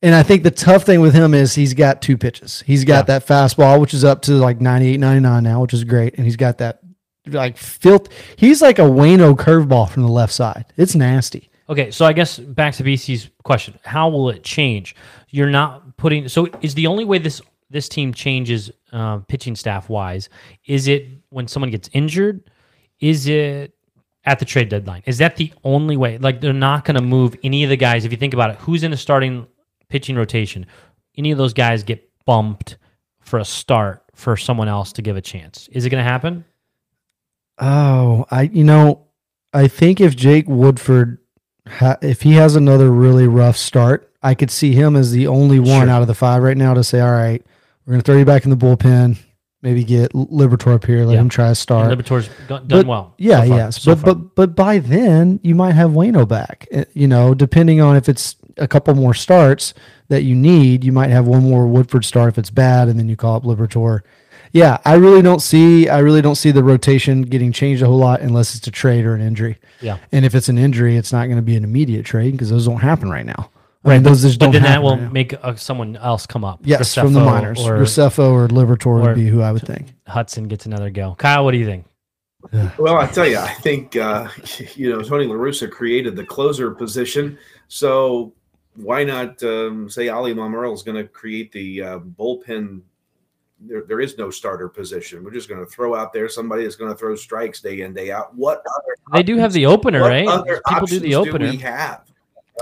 Speaker 4: And I think the tough thing with him is he's got two pitches. He's got
Speaker 3: Yeah.
Speaker 4: that fastball, which is up to like 98, 99 now, which is great. And he's got that like filth. He's like a Wayno curveball from the left side. It's nasty.
Speaker 3: Okay, so I guess back to BC's question: How will it change? You're not putting. So is the only way this this team changes uh, pitching staff wise? Is it when someone gets injured? Is it at the trade deadline? Is that the only way? Like they're not going to move any of the guys. If you think about it, who's in a starting pitching rotation? Any of those guys get bumped for a start for someone else to give a chance? Is it going to happen?
Speaker 4: Oh, I you know, I think if Jake Woodford, ha- if he has another really rough start, I could see him as the only one
Speaker 3: Sure.
Speaker 4: out of the five right now to say, all right, we're going to throw you back in the bullpen. Maybe get Liberatore up here, let
Speaker 3: Yeah.
Speaker 4: him try a start.
Speaker 3: And Liberatore's done
Speaker 4: But-
Speaker 3: well.
Speaker 4: Yeah,
Speaker 3: so far-
Speaker 4: yes,
Speaker 3: so
Speaker 4: but
Speaker 3: far.
Speaker 4: but but by then you might have Wayno back. Uh, You know, depending on if it's a couple more starts that you need, you might have one more Woodford start if it's bad, and then you call up Liberatore. Yeah, I really don't see I really don't see the rotation getting changed a whole lot unless it's a trade or an injury.
Speaker 3: Yeah.
Speaker 4: and if it's an injury, it's not going to be an immediate trade because those don't happen right now. I
Speaker 3: Right,
Speaker 4: mean,
Speaker 3: but,
Speaker 4: those just
Speaker 3: but
Speaker 4: don't
Speaker 3: then that will
Speaker 4: right
Speaker 3: make uh, someone else come up.
Speaker 4: yes from the
Speaker 3: Graceffo
Speaker 4: minors.
Speaker 3: or
Speaker 4: Graceffo or Liberatore
Speaker 3: or-
Speaker 4: would be who I would think.
Speaker 3: Hudson gets another go. Kyle, what do you think?
Speaker 5: Well, I tell you, I think uh, you know Tony La Russa created the closer position, so why not um, say Oli Marmol is going to create the uh, bullpen? There, there is no starter position. We're just going to throw out there somebody that's going to throw strikes day in day out. What other
Speaker 3: They do have the opener,
Speaker 5: what
Speaker 3: right?
Speaker 5: other
Speaker 3: People do the
Speaker 5: options
Speaker 3: opener.
Speaker 5: we have?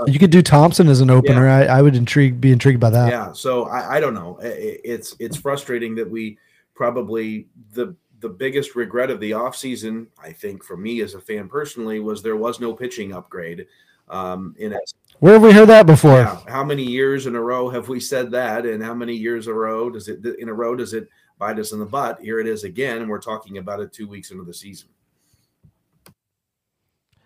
Speaker 4: You could do Thompson as an opener. I, I would intrigue be intrigued by that.
Speaker 5: yeah so I, I don't know I- I- it's it's frustrating that we probably the the biggest regret of the offseason i think for me as a fan personally was there was no pitching upgrade um in it
Speaker 4: Where have we heard that before?
Speaker 5: yeah, how many years in a row have we said that and how many years in a row does it in a row does it bite us in the butt here it is again and we're talking about it two weeks into the season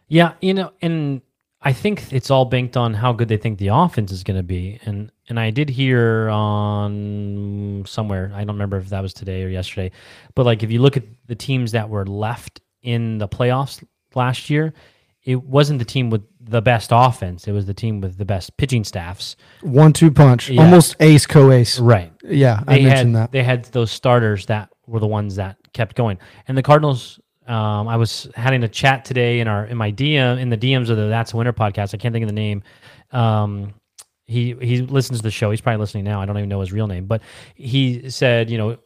Speaker 3: Yeah, you know, and I think it's all banked on how good they think the offense is going to be. And and I did hear on somewhere, I don't remember if that was today or yesterday, but like if you look at the teams that were left in the playoffs last year, it wasn't the team with the best offense. It was the team with the best pitching staffs.
Speaker 4: One two punch,
Speaker 3: Yeah.
Speaker 4: almost ace co ace.
Speaker 3: Right.
Speaker 4: Yeah, I mentioned
Speaker 3: had
Speaker 4: that.
Speaker 3: they had those starters that were the ones that kept going. And the Cardinals um, I was having a chat today in our in my DM in the DMs of the That's Winter podcast. I can't think of the name. Um, he he listens to the show. He's probably listening now. I don't even know his real name, but he said, you know,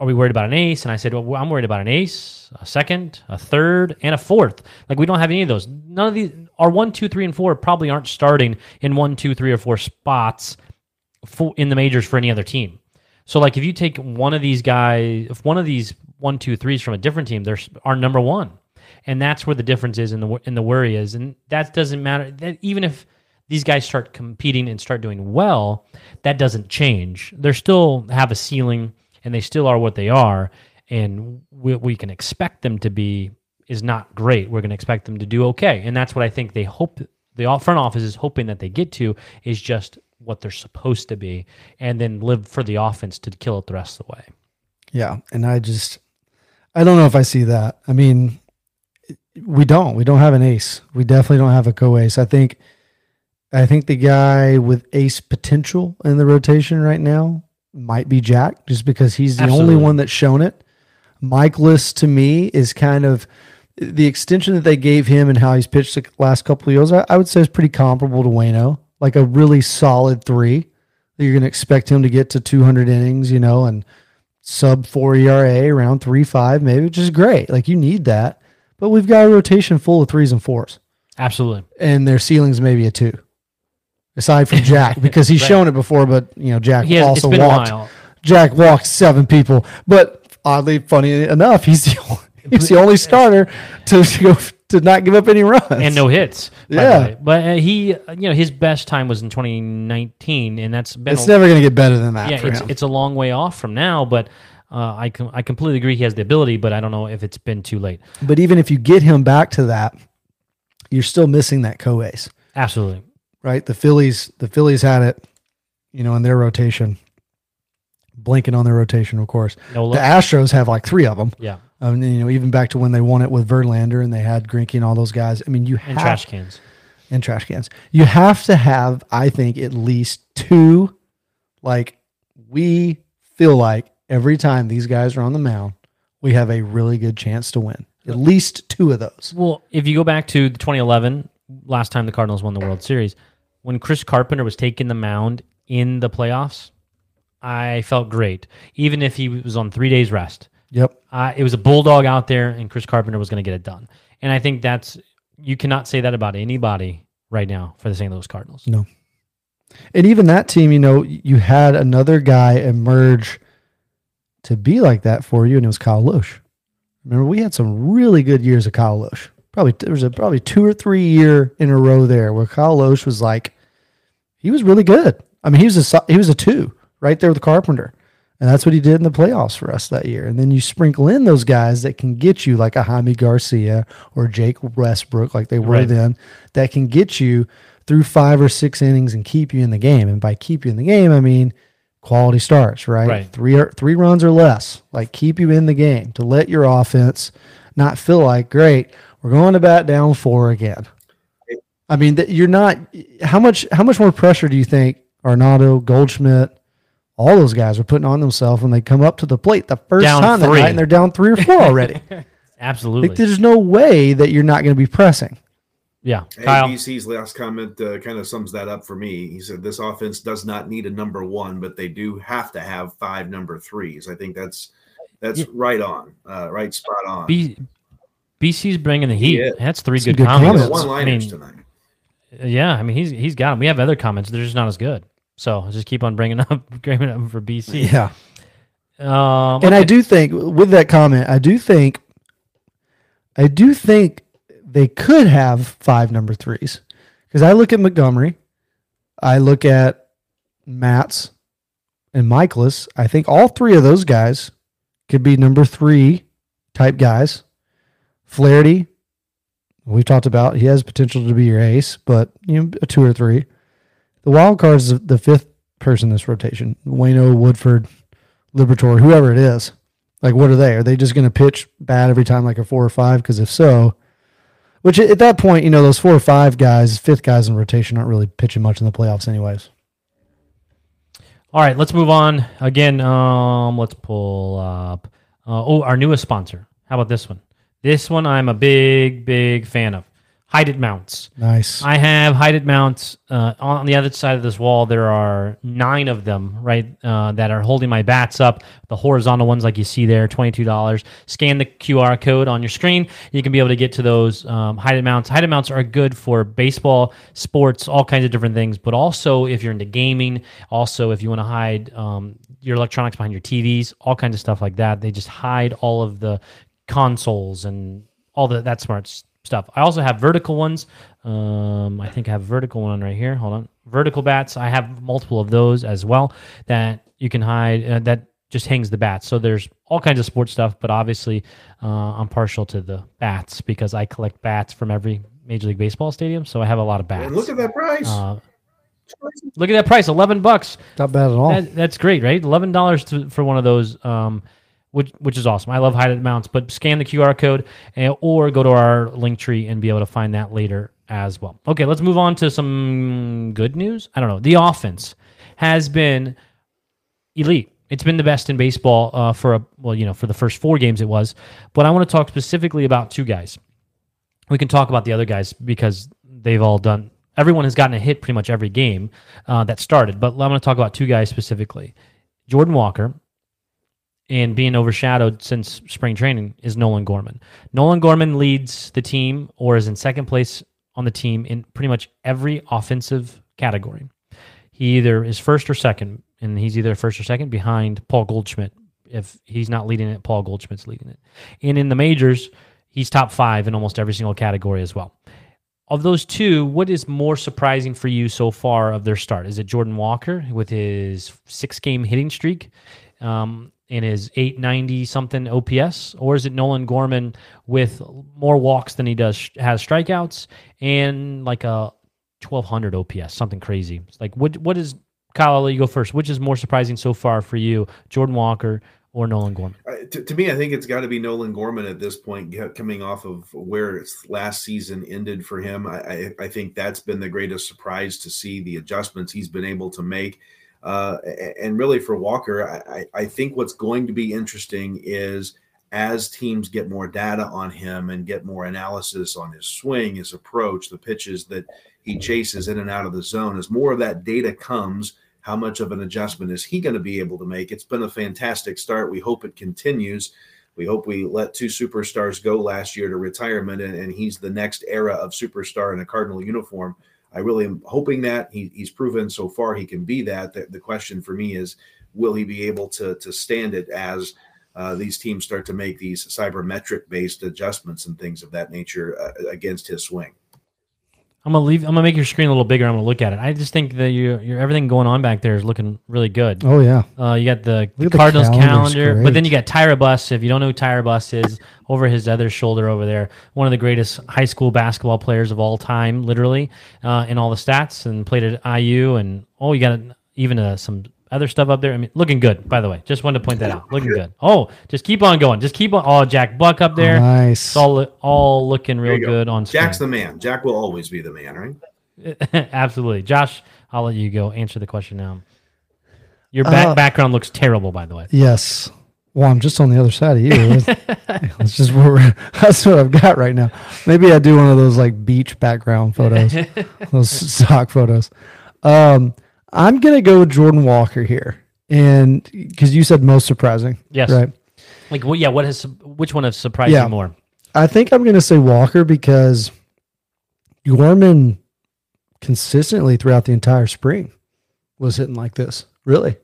Speaker 3: are we worried about an ace? And I said, well, I'm worried about an ace, a second, a third, and a fourth. Like we don't have any of those. None of these our one, two, three, and four probably aren't starting in one, two, three, or four spots for, in the majors for any other team. So like if you take one of these guys, if one of these one, two, threes from a different team, they're our number one, and that's where the difference is in the in the worry is, and that doesn't matter. That even if these guys start competing and start doing well, that doesn't change. They still have a ceiling, and they still are what they are, and what we can expect them to be is not great. We're going to expect them to do okay, and that's what I think they hope. The front office is hoping that they get to is just what they're supposed to be, and then live for the offense to kill it the rest of the way.
Speaker 4: Yeah, and I just I don't know if I see that. I mean, we don't. We don't have an ace. We definitely don't have a co-ace. I think I think the guy with ace potential in the rotation right now might be Jack just because he's the
Speaker 3: Absolutely.
Speaker 4: only one that's shown it. Mikolas to me is kind of the extension that they gave him and how he's pitched the last couple of years. I, I would say is pretty comparable to Wayno, like a really solid three. You're going to expect him to get to 200 innings, you know, and sub four ERA, around three five, maybe, which is great. Like you need that, but we've got a rotation full of threes and fours,
Speaker 3: Absolutely.
Speaker 4: and their ceiling's maybe a two. Aside from Jack, because he's
Speaker 3: Right.
Speaker 4: shown it before, but you know Jack
Speaker 3: has,
Speaker 4: also walked. Jack walked seven people, but oddly, funny enough, he's the only, he's the only starter to go to not give up any runs
Speaker 3: and no hits.
Speaker 4: Yeah.
Speaker 3: but uh, he, you know, his best time was in 2019, and that's been
Speaker 4: It's
Speaker 3: a,
Speaker 4: never going to get better than that
Speaker 3: yeah, it's it's a long way off from now. But uh, I com- I completely agree he has the ability, but I don't know if it's been too late.
Speaker 4: but even if you get him back to that, you're still missing that co-ace,
Speaker 3: Absolutely,
Speaker 4: right? The Phillies, the Phillies had it, you know, in their rotation, blinking on their rotation, of course.
Speaker 3: no
Speaker 4: The. Astros have like three of them.
Speaker 3: Yeah,
Speaker 4: Um, you know, even back to when they won it with Verlander and they had Greinke and all those guys. I mean, you
Speaker 3: and
Speaker 4: have
Speaker 3: trash cans.
Speaker 4: and trash cans. You have to have, I think, at least two. Like we feel like every time these guys are on the mound, we have a really good chance to win. At least two of those.
Speaker 3: Well, if you go back to the 2011, last time the Cardinals won the World Series, when Chris Carpenter was taking the mound in the playoffs, I felt great, even if he was on three days rest.
Speaker 4: Yep.
Speaker 3: Uh, it was a bulldog out there, and Chris Carpenter was going to get it done. And I think that's you cannot say that about anybody right now for the St. Louis Cardinals.
Speaker 4: No. And even that team, you know, you had another guy emerge to be like that for you, and it was Kyle Lohse. Remember, we had some really good years of Kyle Lohse. Probably there was a probably two or three year in a row there where Kyle Lohse was like, he was really good. I mean, he was a he was a two right there with Carpenter, and that's what he did in the playoffs for us that year. And then you sprinkle in those guys that can get you like a Jaime Garcia or Jake Westbrook, like they were
Speaker 3: Right.
Speaker 4: then, that can get you through five or six innings and keep you in the game. And by keep you in the game, I mean quality starts, right?
Speaker 3: Right.
Speaker 4: Three or three runs or less, like keep you in the game to let your offense not feel like great. We're going to bat down four again. I mean, that you're not. How much? How much more pressure do you think Arenado, Goldschmidt, all those guys are putting on themselves when they come up to the plate the first
Speaker 3: Down
Speaker 4: time that
Speaker 3: three.
Speaker 4: night and they're down three or four already?
Speaker 3: Absolutely.
Speaker 4: like, there's no way that you're not going to be pressing.
Speaker 3: yeah. Kyle.
Speaker 5: BC's last comment uh, kind of sums that up for me. He said this offense does not need a number one, but they do have to have five number threes. I think that's that's
Speaker 3: Yeah.
Speaker 5: right on, uh, right spot on.
Speaker 3: B, BC's bringing the heat.
Speaker 5: Yeah.
Speaker 3: That's three
Speaker 4: Some
Speaker 3: good,
Speaker 4: good
Speaker 3: comments.
Speaker 4: comments.
Speaker 5: one liners
Speaker 3: I mean,
Speaker 5: tonight.
Speaker 3: Yeah, I mean he's he's got them. We have other comments. They're just not as good. So just keep on bringing up bringing up for BC.
Speaker 4: Yeah.
Speaker 3: Um,
Speaker 4: And I do think with that comment, I do think, I do think they could have five number threes because I look at Montgomery, I look at Matz and Mikolas. I think all three of those guys could be number three type guys. Flaherty, we've talked about, he has potential to be your ace, but you know, a two or three. The wild card is the fifth person in this rotation. Wayno, Woodford, Liberatore, whoever it is. Like, what are they? Are they just going to pitch bad every time, like a four or five? Because if so, which at that point, you know, those four or five guys, fifth guys in rotation, aren't really pitching much in the playoffs, anyways.
Speaker 3: All right, let's move on. Again, um, let's pull up. Uh, oh, our newest sponsor. How about this one? This one I'm a big, big fan of. Hide It Mounts.
Speaker 4: Nice.
Speaker 3: I have Hide It Mounts uh, on the other side of this wall. There are nine of them, right, uh, that are holding my bats up. The horizontal ones, like you see there, twenty-two dollars. Scan the QR code on your screen. You can be able to get to those um, Hide Mounts. Hide It Mounts are good for baseball, sports, all kinds of different things. But also, if you're into gaming, also if you want to hide um, your electronics behind your TVs, all kinds of stuff like that. They just hide all of the consoles and all the that smart stuff. I also have vertical ones. Um, I think I have a vertical one right here. Hold on, vertical bats. I have multiple of those as well that you can hide. Uh, that just hangs the bats. So there's all kinds of sports stuff, but obviously uh, I'm partial to the bats because I collect bats from every Major League Baseball stadium. So I have a lot of bats.
Speaker 5: And look at that price.
Speaker 3: Uh, look at that price, eleven bucks.
Speaker 4: Not bad at all.
Speaker 3: That, that's great, right? Eleven dollars for one of those, um, which which is awesome. I love hide it mounts, but scan the QR code and, or go to our link tree and be able to find that later as well. Okay, let's move on to some good news. I don't know. The offense has been elite. It's been the best in baseball uh, for a well, you know, for the first four games it was. But I want to talk specifically about two guys. We can talk about the other guys because they've all done. Everyone has gotten a hit pretty much every game uh, that started. But I'm going to talk about two guys specifically. Jordan Walker and being overshadowed since spring training is Nolan Gorman. Nolan Gorman leads the team or is in second place on the team in pretty much every offensive category. He either is first or second, and he's either first or second behind Paul Goldschmidt. If he's not leading it, Paul Goldschmidt's leading it. And in the majors, he's top five in almost every single category as well. Of those two, what is more surprising for you so far of their start? Is it Jordan Walker with his six game hitting streak um, and his 890 something OPS? Or is it Nolan Gorman with more walks than he does has strikeouts and like a 1200 OPS, something crazy? It's Like, what what is Kyle? I'll let you go first. Which is more surprising so far for you, Jordan Walker or Nolan Gorman?
Speaker 5: Uh, to, to, me, I think it's got to be Nolan Gorman at this point, coming off of where last season ended for him. I, I, I, think that's been the greatest surprise to see the adjustments he's been able to make. Uh, and really for Walker, I, I think what's going to be interesting is as teams get more data on him and get more analysis on his swing, his approach, the pitches that he chases in and out of the zone, as more of that data comes – how much of an adjustment is he going to be able to make? It's been a fantastic start. We hope it continues. We hope we let two superstars go last year to retirement, and, and he's the next era of superstar in a Cardinal uniform. I really am hoping that he, he's proven so far he can be that. The, the, question for me is, will he be able to to stand it as uh, these teams start to make these sabermetric based adjustments and things of that nature uh, against his swing?
Speaker 3: I'm gonna leave. I'm gonna make your screen a little bigger. I'm gonna look at it. I just think that your your everything going on back there is looking really good.
Speaker 4: Oh yeah.
Speaker 3: Uh, you got the, the Cardinals calendar, but then you got Tyra Buss. If you don't know who Tyra Buss is, over his other shoulder over there, one of the greatest high school basketball players of all time, literally, uh, in all the stats, and played at IU. And oh, you got even uh, some other stuff up there. I mean, looking good, by the way. Just wanted to point that out. Looking good. Oh, just keep on going. Just keep on. Oh, Jack Buck up there.
Speaker 4: Nice.
Speaker 3: It's all, all looking real go. good on
Speaker 5: screen. Jack's the man. Jack will always be the man, right?
Speaker 3: Absolutely. Josh, I'll let you go answer the question now. Your back, uh, background looks terrible, by the way.
Speaker 4: Yes. Well, I'm just on the other side of you. It's just where that's what I've got right now. Maybe I do one of those like beach background photos, those stock photos. Um, I'm gonna go with Jordan Walker here, and because you said most surprising,
Speaker 3: yes,
Speaker 4: right?
Speaker 3: Like, well, yeah. What has which one has surprised
Speaker 4: yeah.
Speaker 3: you more?
Speaker 4: I think I'm gonna say Walker because Gorman consistently throughout the entire spring was hitting like this. Really,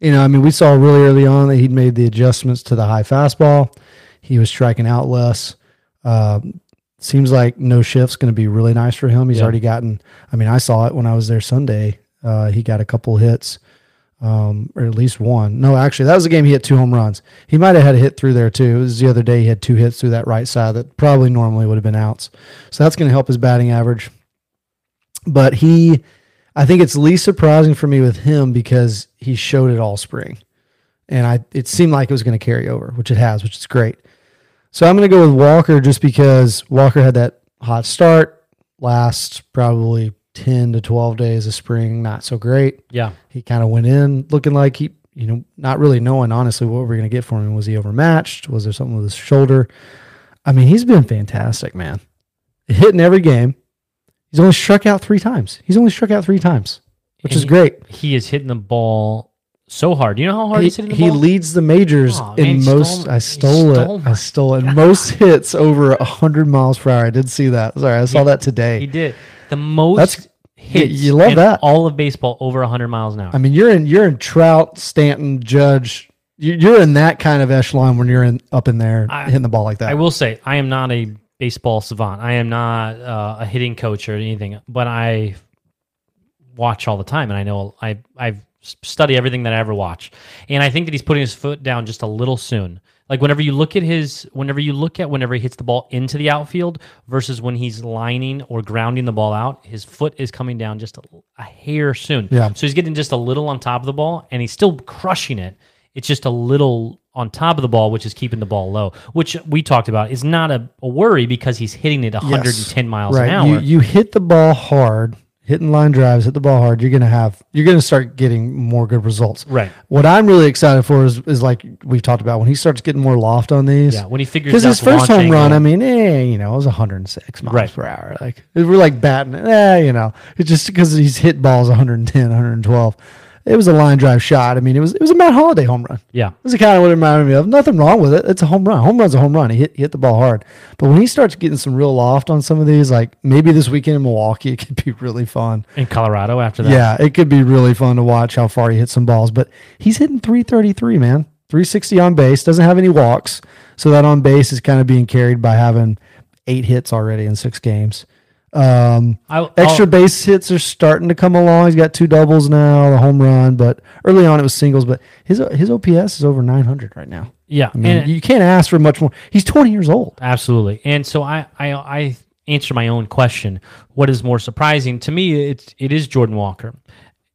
Speaker 4: you know, I mean, we saw really early on that he'd made the adjustments to the high fastball. He was striking out less. Um, seems like no shift's going to be really nice for him. He's yeah. already gotten. I mean, I saw it when I was there Sunday. Uh, he got a couple hits, um, or at least one. No, actually, that was a game he hit two home runs. He might have had a hit through there too. It was the other day he had two hits through that right side that probably normally would have been outs. So that's going to help his batting average. But he, I think it's least surprising for me with him because he showed it all spring, and I it seemed like it was going to carry over, which it has, which is great. So I'm going to go with Walker just because Walker had that hot start last probably 10 to 12 days of spring, not so great.
Speaker 3: Yeah.
Speaker 4: He kind of went in looking like he, you know, not really knowing honestly what we're going to get from him. Was he overmatched? Was there something with his shoulder? I mean, he's been fantastic, man. Hitting every game. He's only struck out three times. He's only struck out three times, which and is
Speaker 3: he,
Speaker 4: great.
Speaker 3: He is hitting the ball so hard. Do you know how hard
Speaker 4: he,
Speaker 3: he's hitting the
Speaker 4: he
Speaker 3: ball?
Speaker 4: leads the majors oh, in man, most. Stole, I stole it. I stole it. most hits over hundred miles per hour. I did see that. Sorry, I saw that today.
Speaker 3: He did the most. That's hits.
Speaker 4: You love that.
Speaker 3: All of baseball over 100 miles an hour.
Speaker 4: I mean, you're in you're in Trout, Stanton, Judge. You're in that kind of echelon when you're in up in there I, hitting the ball like that.
Speaker 3: I will say, I am not a baseball savant. I am not uh, a hitting coach or anything, but I watch all the time, and I know I I've study everything that I ever watch, and I think that he's putting his foot down just a little soon. Like whenever you look at his, whenever you look at whenever he hits the ball into the outfield versus when he's lining or grounding the ball out, his foot is coming down just a, a hair soon.
Speaker 4: Yeah.
Speaker 3: So he's getting just a little on top of the ball, and he's still crushing it. It's just a little on top of the ball, which is keeping the ball low, which we talked about is not a, a worry because he's hitting it 110 yes. miles
Speaker 4: right.
Speaker 3: an hour.
Speaker 4: You, you hit the ball hard hitting line drives, hit the ball hard, you're gonna have you're gonna start getting more good results.
Speaker 3: Right.
Speaker 4: What I'm really excited for is, is like we've talked about when he starts getting more loft on these.
Speaker 3: Yeah. When he figures
Speaker 4: because his first home run, I mean, eh, you know, it was 106 miles right. per hour. Like we're like batting, eh, you know, it's just because he's hit balls 110, 112 it was a line drive shot. I mean, it was it was a Matt Holliday home run.
Speaker 3: Yeah,
Speaker 4: this is kind of what it reminded me of. Nothing wrong with it. It's a home run. Home run's a home run. He hit, he hit the ball hard. But when he starts getting some real loft on some of these, like maybe this weekend in Milwaukee, it could be really fun.
Speaker 3: In Colorado after that,
Speaker 4: yeah, it could be really fun to watch how far he hits some balls. But he's hitting 333, man. 360 on base. Doesn't have any walks. So that on base is kind of being carried by having eight hits already in six games. Um,
Speaker 3: I,
Speaker 4: extra
Speaker 3: I'll-
Speaker 4: base hits are starting to come along. He's got two doubles now, the home run, but early on it was singles. But his his OPS is over 900 right now.
Speaker 3: yeah,
Speaker 4: I mean,
Speaker 3: and
Speaker 4: you can't ask for much more. He's 20 years old.
Speaker 3: Absolutely. And so I, I, I answer my own question. What is more surprising to me? It's it is Jordan Walker.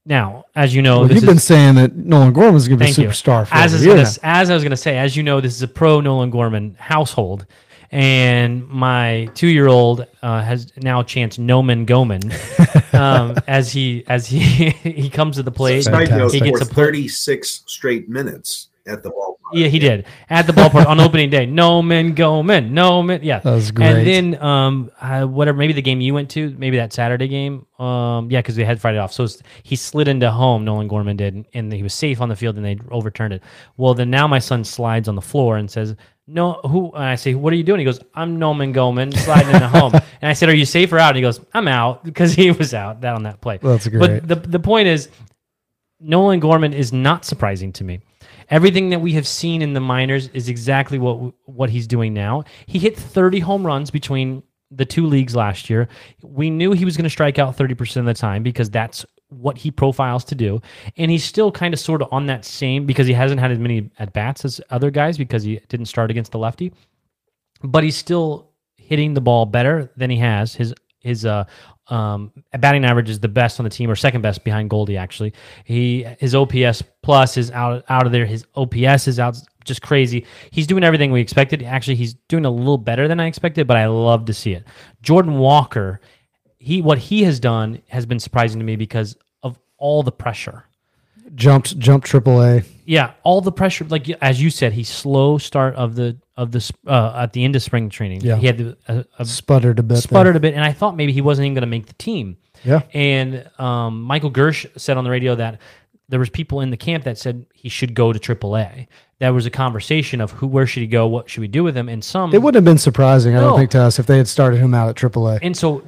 Speaker 3: Now, as you know,
Speaker 4: Well,
Speaker 3: this
Speaker 4: you've
Speaker 3: is,
Speaker 4: been saying that Nolan Gorman is going to be a superstar for
Speaker 3: as, I
Speaker 4: over
Speaker 3: was
Speaker 4: a year
Speaker 3: gonna, as I was going to say, as you know, this is a pro Nolan Gorman household, and my two year old uh, has now chanced Noman Goman um, as he as he he comes to the plate.
Speaker 5: Side
Speaker 3: He gets a put-
Speaker 5: 36 straight minutes at the ballpark.
Speaker 3: Yeah, he did at the ballpark on opening day. No man, go man, no man. Yeah,
Speaker 4: That was great.
Speaker 3: And then um, uh, whatever, maybe the game you went to, maybe that Saturday game. Um, yeah, because they had Friday off, so it's- he slid into home. Nolan Gorman did, and he was safe on the field, and they overturned it. Well, then now my son slides on the floor and says. No, who? And I say, what are you doing? He goes, I'm Noman Goman sliding into home. And I said, are you safe or out? And he goes, I'm out because he was out that on that play.
Speaker 4: That's great.
Speaker 3: But the the point is, Nolan Gorman is not surprising to me. Everything that we have seen in the minors is exactly what what he's doing now. He hit 30 home runs between the two leagues last year. We knew he was going to strike out 30% of the time because that's what he profiles to do. And he's still kind of sort of on that same because he hasn't had as many at bats as other guys because he didn't start against the lefty. But he's still hitting the ball better than he has. His his uh um batting average is the best on the team or second best behind Goldie actually. He his OPS plus is out out of there. His OPS is out just crazy. He's doing everything we expected. Actually, he's doing a little better than I expected, but I love to see it. Jordan Walker, he what he has done has been surprising to me because of all the pressure.
Speaker 4: jumped jumped triple A.
Speaker 3: Yeah, all the pressure, like as you said, he slow start of the of the uh, at the end of spring training.
Speaker 4: Yeah.
Speaker 3: he had the, a, a
Speaker 4: Sputtered a bit. there.
Speaker 3: sputtered a bit, and I thought maybe he wasn't even going to make the team.
Speaker 4: Yeah.
Speaker 3: And um, Michael Gersh said on the radio that there was people in the camp that said he should go to AAA. There was a conversation of who, where should he go, what should we do with him, and some
Speaker 4: It wouldn't have been surprising, I don't think, to us if they had started him out at triple A.
Speaker 3: And so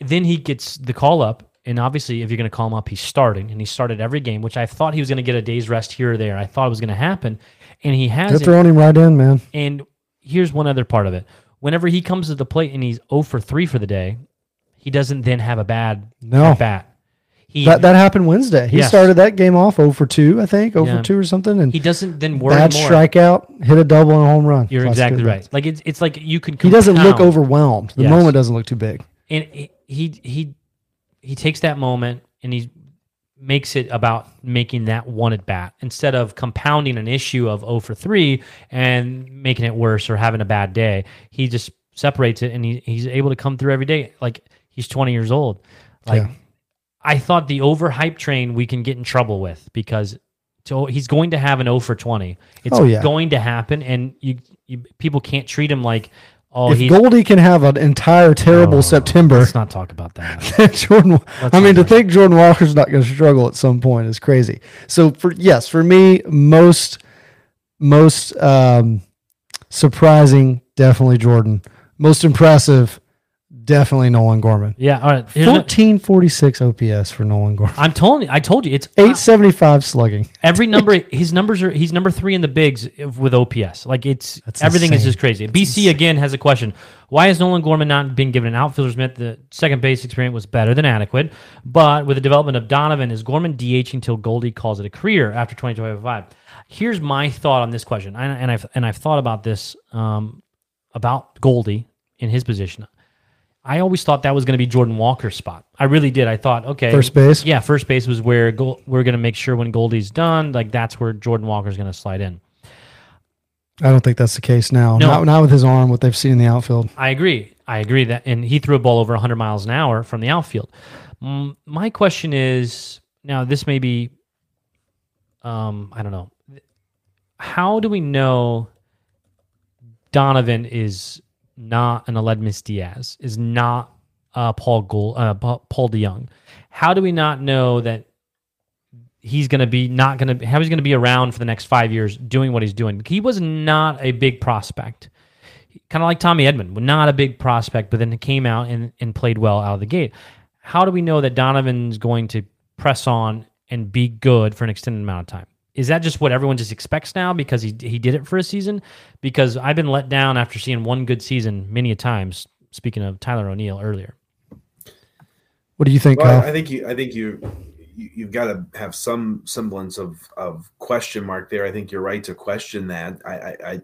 Speaker 3: then he gets the call up. And obviously, if you're going to call him up, he's starting. And he started every game, which I thought he was going to get a day's rest here or there. I thought it was going to happen. And he
Speaker 4: They're
Speaker 3: hasn't.
Speaker 4: throwing him right in, man.
Speaker 3: And here's one other part of it. Whenever he comes to the plate and he's 0 for 3 for the day, he doesn't then have a bad
Speaker 4: No.
Speaker 3: at bat. He,
Speaker 4: That that happened Wednesday. He
Speaker 3: Yes.
Speaker 4: started that game off 0 for 2, I think, 0
Speaker 3: Yeah.
Speaker 4: for 2 or something. And
Speaker 3: he doesn't then worry
Speaker 4: bad
Speaker 3: more.
Speaker 4: strikeout, hit a double and a home run.
Speaker 3: You're exactly right. Like it's it's like you can.
Speaker 4: He doesn't look overwhelmed. The
Speaker 3: Yes.
Speaker 4: moment doesn't look too big.
Speaker 3: and he he he takes that moment and he makes it about making that one at bat instead of compounding an issue of 0 for 3 and making it worse or having a bad day he just separates it and he, he's able to come through every day like he's 20 years old like
Speaker 4: Yeah.
Speaker 3: i thought the overhype train we can get in trouble with because so he's going to have an 0 for 20 it's
Speaker 4: Oh, yeah.
Speaker 3: going to happen and you, you people can't treat him like oh
Speaker 4: if Goldie can have an entire terrible
Speaker 3: Oh,
Speaker 4: September,
Speaker 3: let's not talk about that
Speaker 4: Jordan.
Speaker 3: Let's
Speaker 4: I mean, to think Jordan Walker's not going to struggle at some point is crazy. So for yes, for me, most most um, surprising, definitely Jordan. Most impressive, definitely Nolan Gorman.
Speaker 3: yeah all right Here's a-
Speaker 4: Fourteen forty six OPS for Nolan Gorman.
Speaker 3: I'm telling you, I told you, it's
Speaker 4: Eight seventy five slugging.
Speaker 3: every number. his numbers are he's number three in the bigs with OPS. Like it's
Speaker 4: That's
Speaker 3: everything is
Speaker 4: insane.
Speaker 3: just crazy. BC again has a question: Why has Nolan Gorman not been given an outfielder's mitt? The second base experience was better than adequate, but with the development of Donovan, is Gorman DH until Goldie calls it a career after 2025? Here's my thought on this question, and, and I've and I've thought about this um, about Goldie in his position. I always thought that was going to be Jordan Walker's spot. I really did. I thought, okay,
Speaker 4: First base?
Speaker 3: Yeah, first base was where we're going to make sure when Goldie's done, like that's where Jordan Walker's going to slide in.
Speaker 4: I don't think that's the case now.
Speaker 3: No.
Speaker 4: Not, not with his arm, what they've seen in the outfield.
Speaker 3: I agree. I agree that, and he threw a ball over 100 miles an hour from the outfield. Mm, my question is now, this may be, um, I don't know. How do we know Donovan is not an Aledmys Diaz, is not uh, Paul Gold, uh, Paul DeJong? How do we not know that he's going to be not going to how he's going to be around for the next five years doing what he's doing? He was not a big prospect kind of like Tommy Edman, not a big prospect, but then he came out and, and played well out of the gate. How do we know that Donovan's going to press on and be good for an extended amount of time? Is that just what everyone just expects now because he he did it for a season? Because I've been let down after seeing one good season many a times. Speaking of Tyler O'Neill earlier,
Speaker 4: What do you think,
Speaker 5: Well,
Speaker 4: Kyle?
Speaker 5: I think you. I think you. you- You've got to have some semblance of of question mark there. I think you're right to question that. I, I, I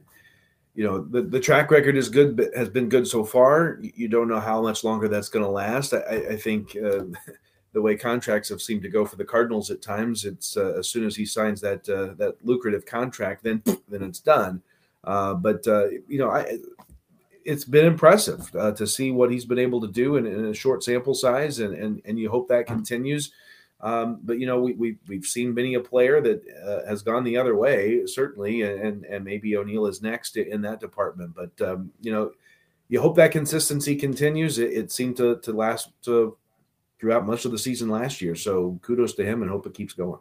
Speaker 5: you know, the, the track record is good, but has been good so far. You you don't know how much longer that's going to last. I, I- I think uh, the way contracts have seemed to go for the Cardinals at times, it's uh, as soon as he signs that uh, that lucrative contract, then then it's done. Uh, but uh, you know, I it's been impressive uh, to see what he's been able to do in, in a short sample size, and and and you hope that continues. Um, but you know, we, we we've seen many a player that uh, has gone the other way, certainly, and and maybe O'Neill is next in that department. But um, you know, you hope that consistency continues. It, it seemed to to last to, throughout much of the season last year. So kudos to him, and hope it keeps going.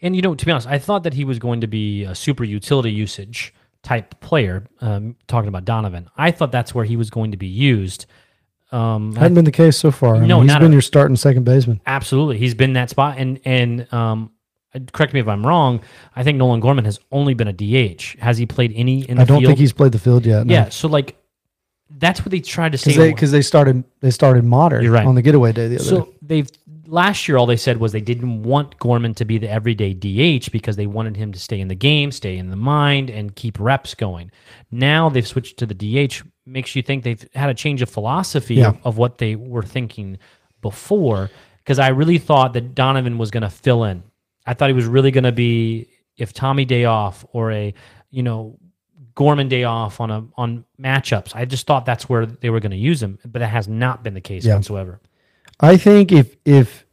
Speaker 3: and you know, to be honest, I thought that he was going to be a super utility usage type player. Um, talking about Donovan, I thought that's where he was going to be used. Um,
Speaker 4: Hadn't been the case so far. I
Speaker 3: No,
Speaker 4: mean, he's
Speaker 3: not
Speaker 4: been
Speaker 3: a-
Speaker 4: your starting second baseman.
Speaker 3: Absolutely, he's been that spot, and and um, correct me if I'm wrong. I think Nolan Gorman has only been a DH. Has he played any in the
Speaker 4: I don't
Speaker 3: field?
Speaker 4: think he's played the field yet.
Speaker 3: yeah. So like, that's what they tried to say.
Speaker 4: because they they started they started modern
Speaker 3: You're right.
Speaker 4: on the getaway day the other
Speaker 3: so
Speaker 4: day.
Speaker 3: they've last year all they said was they didn't want Gorman to be the everyday DH because they wanted him to stay in the game, stay in the mind, and keep reps going. Now they've switched to the DH. Makes you think they've had a change of philosophy
Speaker 4: Yeah.
Speaker 3: of, of what they were thinking before. Because I really thought that Donovan was going to fill in. I thought he was really going to be if Tommy day off or a you know Gorman day off on a on matchups. I just thought that's where they were going to use him, but it has not been the case
Speaker 4: Yeah.
Speaker 3: whatsoever.
Speaker 4: I think if if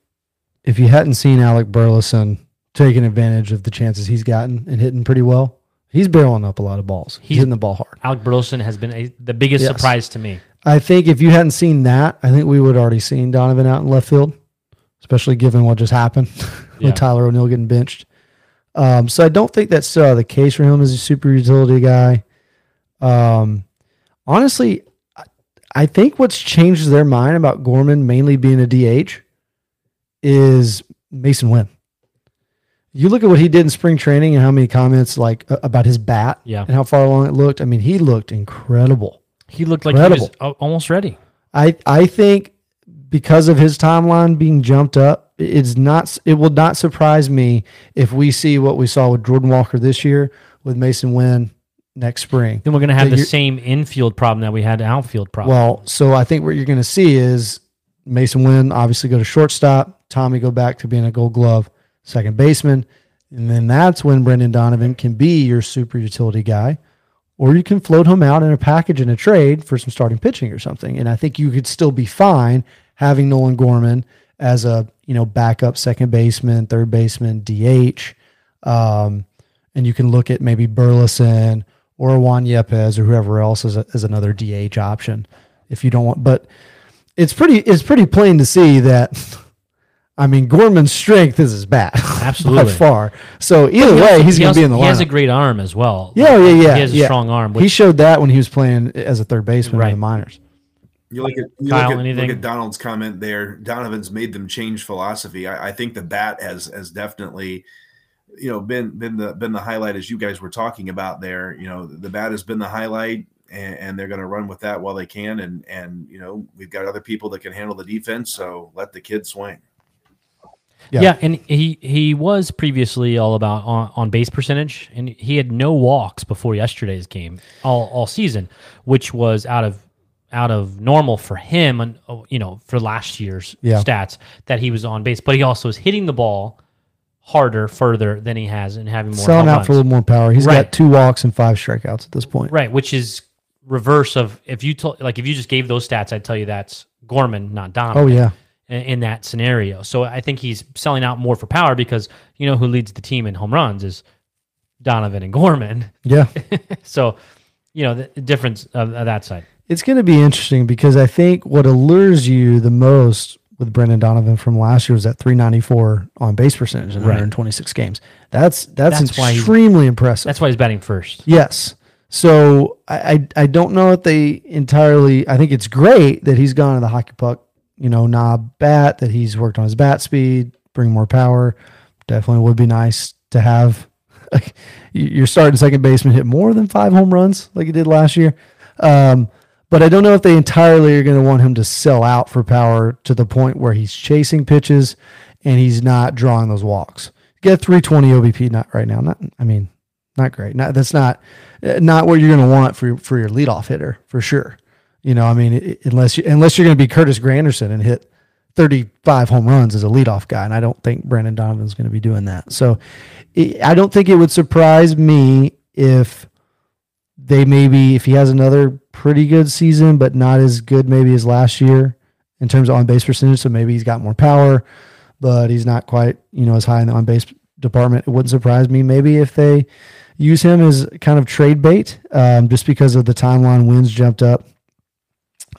Speaker 4: if you hadn't seen Alec Burleson taking advantage of the chances he's gotten and hitting pretty well, he's barreling up a lot of balls. He's,
Speaker 3: He's-
Speaker 4: hitting the ball hard.
Speaker 3: Alec Burleson has been a, the biggest
Speaker 4: Yes.
Speaker 3: surprise to me.
Speaker 4: I think if you hadn't seen that, I think we would already seen Donovan out in left field, especially given what just happened
Speaker 3: Yeah.
Speaker 4: with Tyler O'Neill getting benched. Um, so I don't think that's uh, the case for him as a super utility guy. Um, honestly, I- I think what's changed their mind about Gorman mainly being a DH is Masyn Winn. You look at what he did in spring training and how many comments like about his bat
Speaker 3: Yeah.
Speaker 4: and how far along it looked. I mean, he looked incredible.
Speaker 3: He looked like he was almost ready.
Speaker 4: I I think because of his timeline being jumped up, it's not it will not surprise me if we see what we saw with Jordan Walker this year with Masyn Winn next spring.
Speaker 3: Then we're going to have the same infield problem that we had outfield problem.
Speaker 4: Well, so I think what you're going to see is Masyn Winn obviously go to shortstop, Tommy go back to being a Gold Glove second baseman, and then that's when Brendan Donovan can be your super utility guy, or you can float him out in a package in a trade for some starting pitching or something. And I think you could still be fine having Nolan Gorman as a you know backup second baseman, third baseman, DH, um, and you can look at maybe Burleson or Juan Yepez or whoever else as, a, as another DH option if you don't want. But it's pretty it's pretty plain to see that. I mean, Gorman's strength is his bat,
Speaker 3: Absolutely.
Speaker 4: by far. So either
Speaker 3: He
Speaker 4: way,
Speaker 3: also-
Speaker 4: he's
Speaker 3: he
Speaker 4: going to be in the lineup
Speaker 3: He has a great arm as well.
Speaker 4: Yeah, yeah, yeah.
Speaker 3: He has a strong arm.
Speaker 4: he showed that when he was playing as a third baseman in the minors.
Speaker 5: You look at, you
Speaker 3: Kyle,
Speaker 5: look, at
Speaker 3: anything?
Speaker 5: look at Donald's comment there. Donovan's made them change philosophy. I, I think the bat has has definitely, you know, been been the been the highlight as you guys were talking about there. You know, the bat has been the highlight, and, and they're going to run with that while they can. And and you know, we've got other people that can handle the defense, so let the kid swing.
Speaker 4: Yeah.
Speaker 3: yeah. and he he was previously all about on, on base percentage, and he had no walks before yesterday's game all all season, which was out of out of normal for him, and oh, you know for last year's
Speaker 4: Yeah.
Speaker 3: stats that he was on base, but he also is hitting the ball harder, further than he has, and having more
Speaker 4: Selling out for a little more power. He's
Speaker 3: Right.
Speaker 4: got two walks and five strikeouts at this point.
Speaker 3: Right, which is reverse of if you told like if you just gave those stats, I'd tell you that's Gorman, not Donovan.
Speaker 4: Oh yeah,
Speaker 3: in, in that scenario. So I think he's selling out more for power because you know who leads the team in home runs is Donovan and Gorman.
Speaker 4: yeah.
Speaker 3: So you know the the difference of, of that side.
Speaker 4: It's going to be interesting because I think what allures you the most with Brendan Donovan from last year was that 394 on base percentage in
Speaker 3: Right.
Speaker 4: 126 games. That's that's,
Speaker 3: That's why he-
Speaker 4: extremely impressive.
Speaker 3: That's why he's batting first.
Speaker 4: Yes. So I, I I don't know if they entirely. I think it's great that he's gone to the hockey puck, you know, knob bat. That he's worked on his bat speed, bring more power. Definitely would be nice to have like, your starting second baseman hit more than five home runs like he did last year. Um, but I don't know if they entirely are going to want him to sell out for power to the point where he's chasing pitches and he's not drawing those walks. Get 320 OBP not right now. Not I mean, not great. Not that's not eh, not what you're going to want for for your leadoff hitter for sure. You know, I mean, unless you unless you're going to be Curtis Granderson and hit 35 home runs as a leadoff guy, and I don't think Brendan Donovan's going to be doing that. So, it, I don't think it would surprise me if they maybe if he has another pretty good season, but not as good maybe as last year in terms of on base percentage. So maybe he's got more power, but he's not quite you know as high in the on base department. It wouldn't surprise me maybe if they use him as kind of trade bait, um, just because of the timeline Winn's jumped up.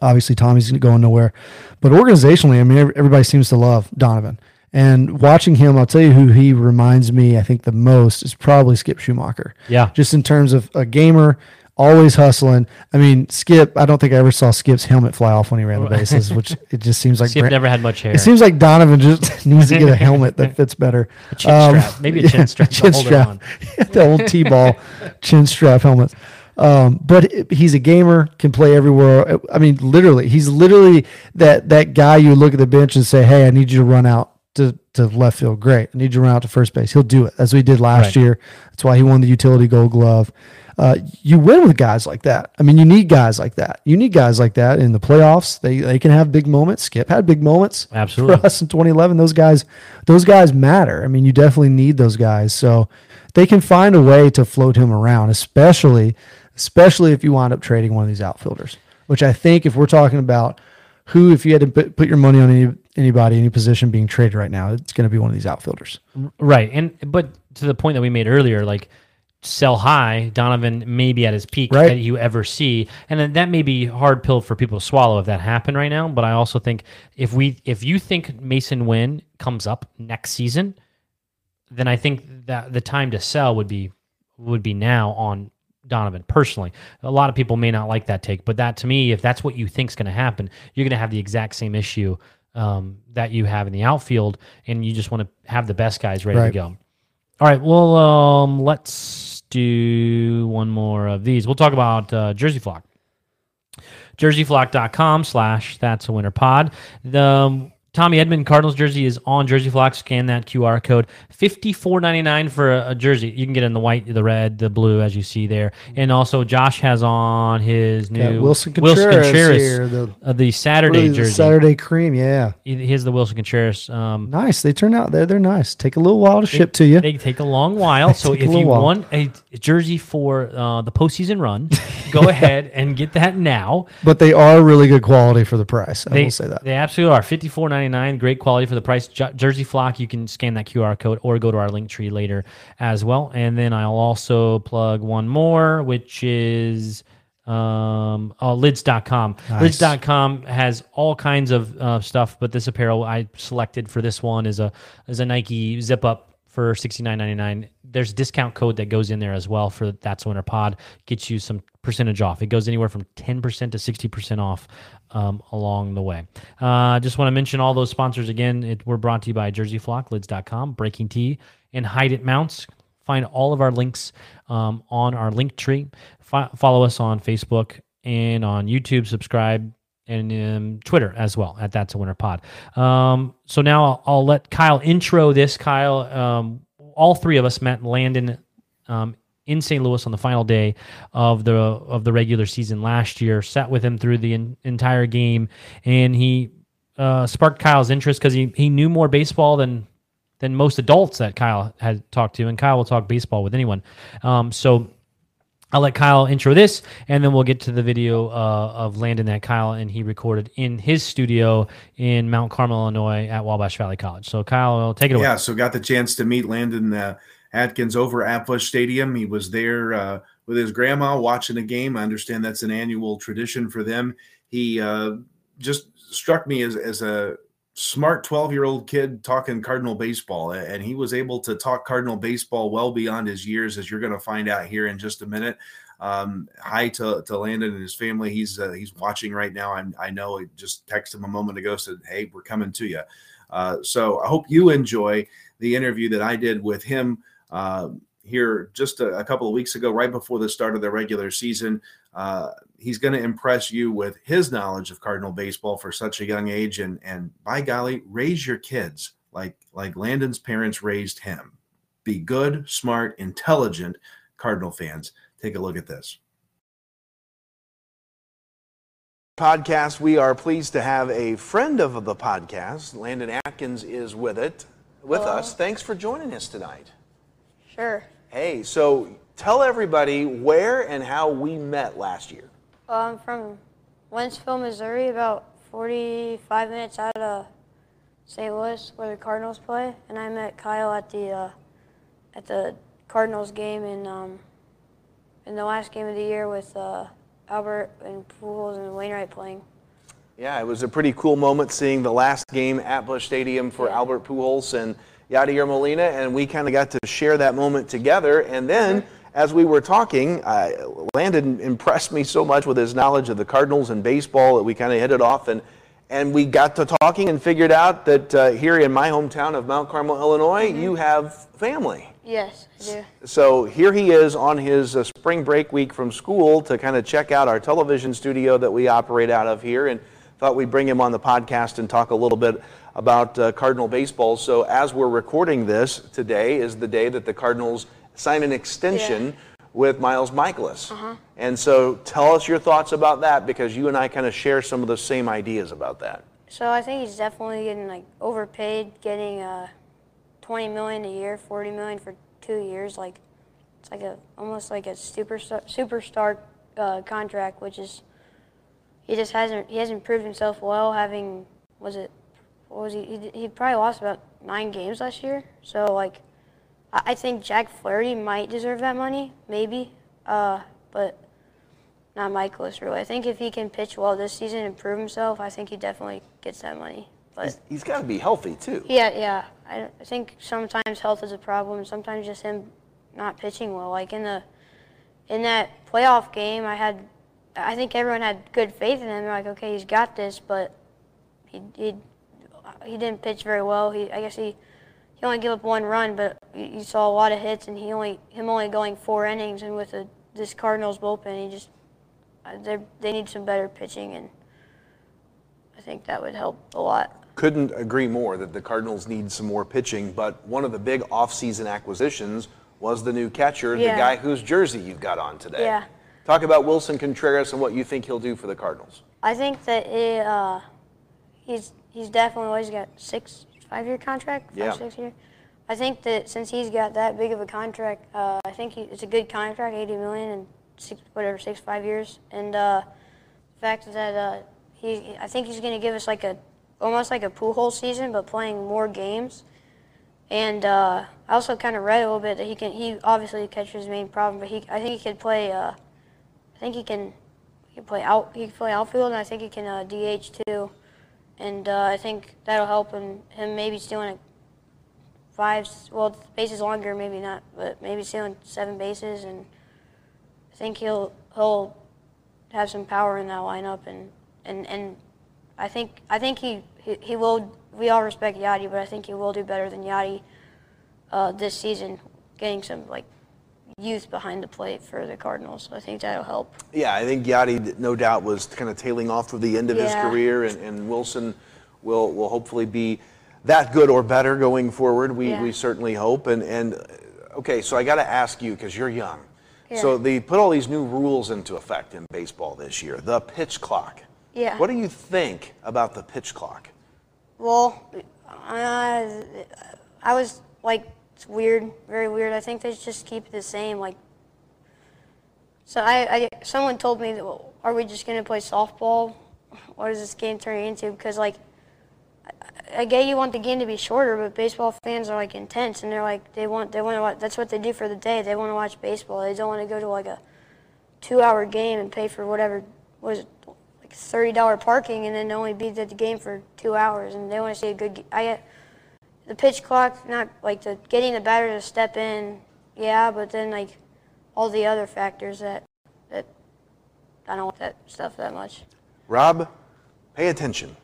Speaker 4: Obviously, Tommy's going nowhere, but organizationally, I mean, everybody seems to love Donovan. And watching him, I'll tell you who he reminds me, I think, the most is probably Skip Schumaker.
Speaker 3: Yeah.
Speaker 4: Just in terms of a gamer, always hustling. I mean, Skip, I don't think I ever saw Skip's helmet fly off when he ran the bases, which it just seems like
Speaker 3: Skip never had much hair.
Speaker 4: It seems like Donovan just needs to get a helmet that fits better.
Speaker 3: A chin um, strap, maybe a chin strap.
Speaker 4: Yeah, chin strap. the old T-ball chin strap helmets. Um, but he's a gamer, can play everywhere. I mean, literally, he's literally that that guy you look at the bench and say, "Hey, I need you to run out to, to left field. Great, I need you to run out to first base." He'll do it as we did last right. year. That's why he won the utility Gold Glove. Uh, you win with guys like that. I mean, you need guys like that. You need guys like that in the playoffs. They they can have big moments. Skip had big moments.
Speaker 3: Absolutely.
Speaker 4: For us in 2011, those guys those guys matter. I mean, you definitely need those guys. So they can find a way to float him around, especially especially if you wind up trading one of these outfielders, which I think if we're talking about who, if you had to put, put your money on any, anybody, any position being traded right now, it's going to be one of these outfielders.
Speaker 3: Right. And, but to the point that we made earlier, like, sell high, Donovan may be at his peak right. that you ever see, and then that may be hard pill for people to swallow if that happened right now. But I also think if we if you think Masyn Winn comes up next season, then I think that the time to sell would be would be now on Donovan personally. A lot of people may not like that take, but that to me, if that's what you think is going to happen, you're going to have the exact same issue um, that you have in the outfield, and you just want to have the best guys ready right. to go. All right, well, um, let's do one more of these. We'll talk about uh, Jersey Flock. JerseyFlock.com slash that's a winner pod. The Tommy Edman Cardinals jersey is on Jersey Flock. Scan that QR code. Fifty four ninety nine for a, a, jersey. You can get in the white, the red, the blue, as you see there. And also, Josh has on his new
Speaker 4: Willson Contreras, Willson Contreras
Speaker 3: here, the, uh, the Saturday
Speaker 4: really
Speaker 3: jersey.
Speaker 4: Saturday cream, yeah.
Speaker 3: he, Here's the Willson Contreras. Um,
Speaker 4: nice. They turn out they're they're nice. Take a little while to they, ship to you.
Speaker 3: They take a long while. so if you while. want a jersey for uh, the postseason run, go ahead and get that now.
Speaker 4: But they are really good quality for the price. I
Speaker 3: they,
Speaker 4: will say that
Speaker 3: they absolutely are. Fifty four ninety nine. Great quality for the price. Jersey Flock. You can scan that QR code or go to our link tree later as well. And then I'll also plug one more, which is um oh, lids.com nice. lids.com has all kinds of uh, stuff but this apparel i selected for this one is a is a nike zip up for 69.99 there's discount code that goes in there as well for that's winner pod gets you some percentage off it goes anywhere from 10% to 60% off um, along the way. I uh, just want to mention all those sponsors again. It, we're brought to you by Jersey Flock, Breaking Tea, and Hide It Mounts. Find all of our links um, on our link tree. F- follow us on Facebook and on YouTube. Subscribe and um, Twitter as well at That's a Winner Pod. Um, so now I'll, I'll, let Kyle intro this. Kyle, um, all three of us met Landon um, in St. Louis on the final day of the of the regular season last year. Sat with him through the in, entire game, and he uh, sparked Kyle's interest because he he knew more baseball than than most adults that Kyle had talked to, and Kyle will talk baseball with anyone. Um, so. I'll let Kyle intro this, and then we'll get to the video uh, of Landon that Kyle and he recorded in his studio in Mount Carmel, Illinois, at Wabash Valley College. So, Kyle, take it away.
Speaker 5: Yeah, so got the chance to meet Landon uh, Atkins over at Busch Stadium. He was there uh, with his grandma watching a game. I understand that's an annual tradition for them. He uh, just struck me as, as a smart 12 year old kid talking Cardinal baseball. And he was able to talk Cardinal baseball well beyond his years, as you're going to find out here in just a minute. Um, hi to, to Landon and his family. He's uh, he's watching right now. i I know. I just texted him a moment ago. Said, "Hey, we're coming to you." Uh, so I hope you enjoy the interview that I did with him
Speaker 6: uh, here just a, a couple of weeks ago, right before the start of the regular season. Uh, he's going to impress you with his knowledge of Cardinal baseball for such a young age, and and by golly, raise your kids like like Landon's parents raised him. Be good, smart, intelligent Cardinal fans. Take a look at this.
Speaker 5: podcast. We are pleased to have a friend of the podcast. Landon Atkins is with it, with us. Thanks for joining us tonight.
Speaker 7: Sure.
Speaker 5: Hey, so tell everybody where and how we met last year.
Speaker 7: I'm from Wentzville, Missouri, about 45 minutes out of St. Louis, where the Cardinals play, and I met Kyle at the uh, at the Cardinals game in um, in the last game of the year with uh, Albert and Pujols and Wainwright playing.
Speaker 5: Yeah, it was a pretty cool moment seeing the last game at Busch Stadium for
Speaker 7: Yeah.
Speaker 5: Albert Pujols and Yadier Molina, and we kind of got to share that moment together. And then, as we were talking, uh, Landon impressed me so much with his knowledge of the Cardinals and baseball that we kind of hit it off, and and we got to talking and figured out that uh, here in my hometown of Mount Carmel, Illinois, you have family.
Speaker 7: Yes, I do.
Speaker 5: So here he is on his uh, spring break week from school to kind of check out our television studio that we operate out of here, and thought we'd bring him on the podcast and talk a little bit about uh, Cardinal baseball. So as we're recording this, today is the day that the Cardinals sign an extension with Miles Mikolas. And so tell us your thoughts about that because you and I kind of share some of the same ideas about that.
Speaker 7: So I think he's definitely getting like overpaid, getting uh, 20 million a year, 40 million for two years. Like it's like a almost like a superstar superstar uh, contract, which is he just hasn't he hasn't proved himself well. Having was it what was he he, probably lost about nine games last year. So like I, I think Jack Flaherty might deserve that money, maybe, uh, but not Mikolas really. I think if he can pitch well this season and prove himself, I think he definitely gets that money. But
Speaker 5: He's, he's got to be healthy too.
Speaker 7: yeah, yeah, I, I think sometimes health is a problem. Sometimes just him not pitching well. Like in the in that playoff game, I had I think everyone had good faith in him. They're like, okay, he's got this, but he he he didn't pitch very well. He I guess he he only gave up one run, but you saw a lot of hits, and he only him only going four innings, and with a, this Cardinals bullpen, he just uh, they they need some better pitching, and I think that would help a lot.
Speaker 5: couldn't agree more that the Cardinals need some more pitching, but one of the big offseason acquisitions was the new catcher, the guy whose jersey you've got on today.
Speaker 7: Yeah.
Speaker 5: Talk about Willson Contreras and what you think he'll do for the Cardinals.
Speaker 7: I think that it, uh, he's he's definitely always got six five year contract, five
Speaker 5: Yeah.
Speaker 7: six year. I think that since he's got that big of a contract, uh, I think he, it's a good contract, eighty million and six whatever six five years, and uh, the fact that uh, he I think he's going to give us like a almost like a pool hole season, but playing more games. And uh, I also kind of read a little bit that he can. He obviously catcher is his main problem, but he I think he could play. Uh, I think he can. He can play out. He can play outfield, and I think he can uh, DH too. And uh, I think that'll help him. Him maybe stealing five. Well, bases longer, maybe not, but maybe stealing seven bases, and I think he'll he'll have some power in that lineup, and and and I think I think he he, he will. We all respect Yadi, but I think he will do better than Yadi uh, this season, getting some like youth behind the plate for the Cardinals. I think that'll help.
Speaker 5: Yeah, I think Yadi, no doubt, was kind of tailing off for the end of his career, and, and Willson will will hopefully be that good or better going forward. We,
Speaker 7: Yeah.
Speaker 5: we certainly hope. And, and okay, so I got to ask you because you're young.
Speaker 7: Yeah.
Speaker 5: So they put all these new rules into effect in baseball this year. The pitch clock.
Speaker 7: Yeah.
Speaker 5: What do you think about the pitch clock?
Speaker 7: Well, uh, I was like, it's weird, very weird. I think they just keep it the same. Like, so I, I someone told me that, well, are we just gonna play softball? What is this game turning into? Because like, I, I get you want the game to be shorter, but baseball fans are like intense, and they're like, they want, they want to watch. That's what they do for the day. They want to watch baseball. They don't want to go to like a two-hour game and pay for whatever was it, like thirty dollar parking, and then only be at the game for two hours, and they want to see a good. I get the pitch clock, not like the getting the batter to step in, yeah, but then like all the other factors that that I don't want that stuff that much.
Speaker 5: Rob, pay attention.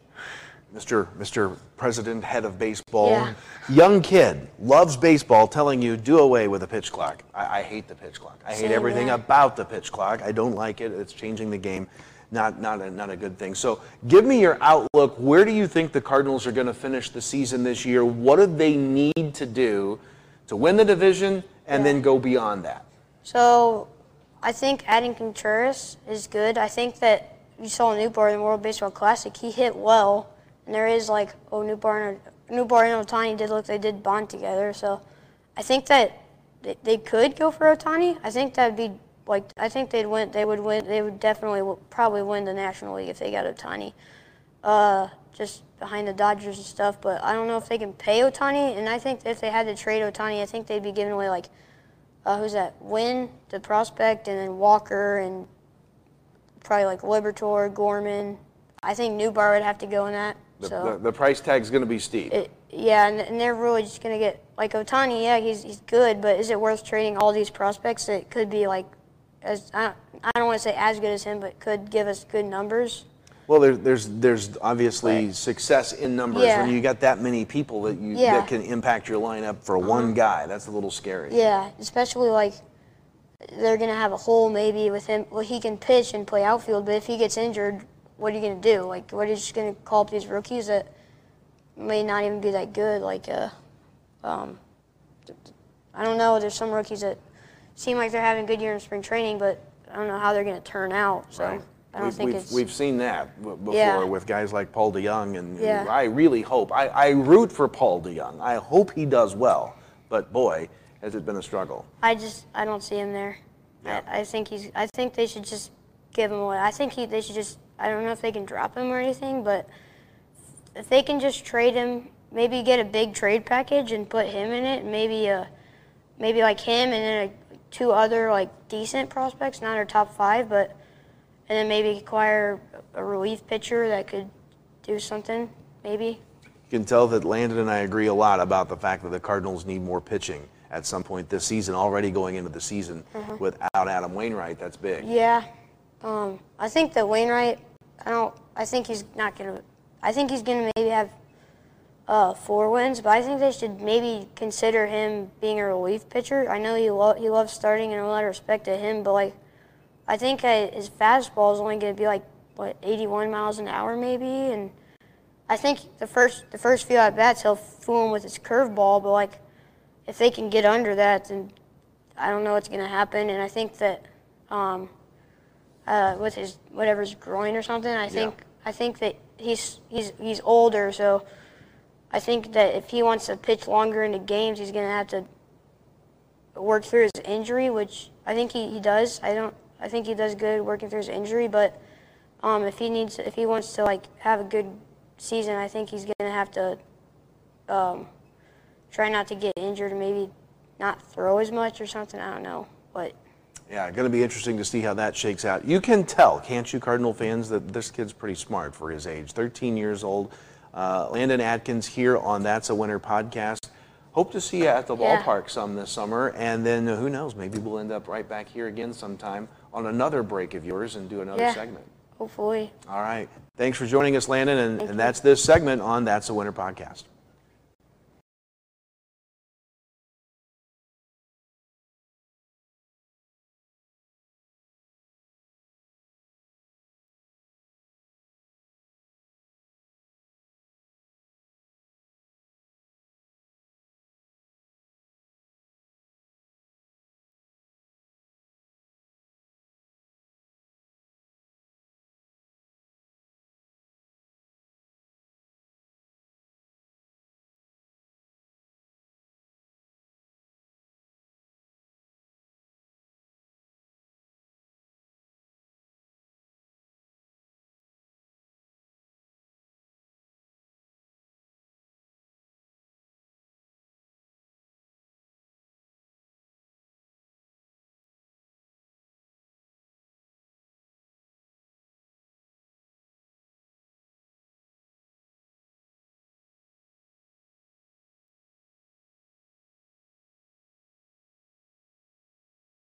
Speaker 5: Mr. Mr. President, head of baseball,
Speaker 7: Yeah.
Speaker 5: young kid, loves baseball, telling you do away with the pitch clock. I, I hate the pitch clock. I hate everything about the pitch clock. I don't like it. It's changing the game. Not not a, not a good thing. So, give me your outlook. Where do you think the Cardinals are going to finish the season this year? What do they need to do to win the division and then go beyond that?
Speaker 7: So I think adding Contreras is good. I think that you saw Nootbaar in the World Baseball Classic. He hit well, and there is like oh Nootbaar and Nootbaar and Ohtani did look they did bond together. So I think that they, they could go for Ohtani. I think that'd be like I think they'd win. They would win. They would definitely w- probably win the National League if they got Ohtani. Uh, just behind the Dodgers and stuff, but I don't know if they can pay Ohtani. And I think if they had to trade Ohtani, I think they'd be giving away like uh, who's that? Winn, the prospect, and then Walker, and probably like Liberatore, Gorman. I think Nootbaar would have to go in that.
Speaker 5: The,
Speaker 7: so
Speaker 5: the, the price tag's going to be steep.
Speaker 7: it, yeah, and, and they're really just gonna get like Ohtani. Yeah, he's he's good, but is it worth trading all these prospects that could be like as I don't, I don't want to say as good as him, but could give us good numbers?
Speaker 5: Well, there, there's there's obviously success in numbers
Speaker 7: Yeah.
Speaker 5: when you got that many people that you
Speaker 7: Yeah.
Speaker 5: That can impact your lineup for one guy. That's a little scary.
Speaker 7: Yeah, especially like they're gonna have a hole maybe with him. Well, he can pitch and play outfield, but if he gets injured, what are you gonna do? Like, what are you just gonna call up these rookies that may not even be that good? Like, uh, um, I don't know. There's some rookies that seem like they're having a good year in spring training, but I don't know how they're gonna turn out. So
Speaker 5: Right.
Speaker 7: I don't
Speaker 5: we've,
Speaker 7: think
Speaker 5: we've,
Speaker 7: it's.
Speaker 5: we've seen that w- before
Speaker 7: Yeah.
Speaker 5: with guys like Paul DeJong, and, and I really hope I, I root for Paul DeJong. I hope he does well, but boy, has it been a struggle.
Speaker 7: I just I don't see him there.
Speaker 5: Yeah.
Speaker 7: I, I think he's. I think they should just give him away. I think he. They should just. I don't know if they can drop him or anything, but if they can just trade him, maybe get a big trade package and put him in it. Maybe uh maybe like him and then a, two other like decent prospects, not our top five, but and then maybe acquire a relief pitcher that could do something. Maybe.
Speaker 5: You can tell that Landon and I agree a lot about the fact that the Cardinals need more pitching at some point this season. Already going into the season without Adam Wainwright, that's big.
Speaker 7: Yeah. Um, I think that Wainwright, I don't, I think he's not to, I think he's to maybe have uh, four wins, but I think they should maybe consider him being a relief pitcher. I know he, lo- he loves starting and a lot of respect to him, but like, I think uh, his fastball is only going to be like, what, 81 miles an hour maybe? And I think the first, the first few at bats, he'll fool him with his curveball, but like, if they can get under that, then I don't know what's going to happen. And I think that, um, uh, with his whatever's groin or something. I think I think that he's he's he's older, so I think that if he wants to pitch longer into games, he's gonna have to work through his injury, which I think he, he does. I don't I think he does good working through his injury, but um, if he needs if he wants to like have a good season, I think he's gonna have to um, try not to get injured and maybe not throw as much or something. I don't know, but.
Speaker 5: Yeah, going to be interesting to see how that shakes out. You can tell, can't you, Cardinal fans, that this kid's pretty smart for his age. 13 years old. Uh, Landon Atkins here on That's a Winner podcast. Hope to see you at the
Speaker 7: Yeah.
Speaker 5: ballpark some this summer. And then uh, who knows, maybe we'll end up right back here again sometime on another break of yours and do another
Speaker 7: Yeah.
Speaker 5: segment.
Speaker 7: Hopefully.
Speaker 5: All right. Thanks for joining us, Landon. And, and that's this segment on That's a Winner podcast.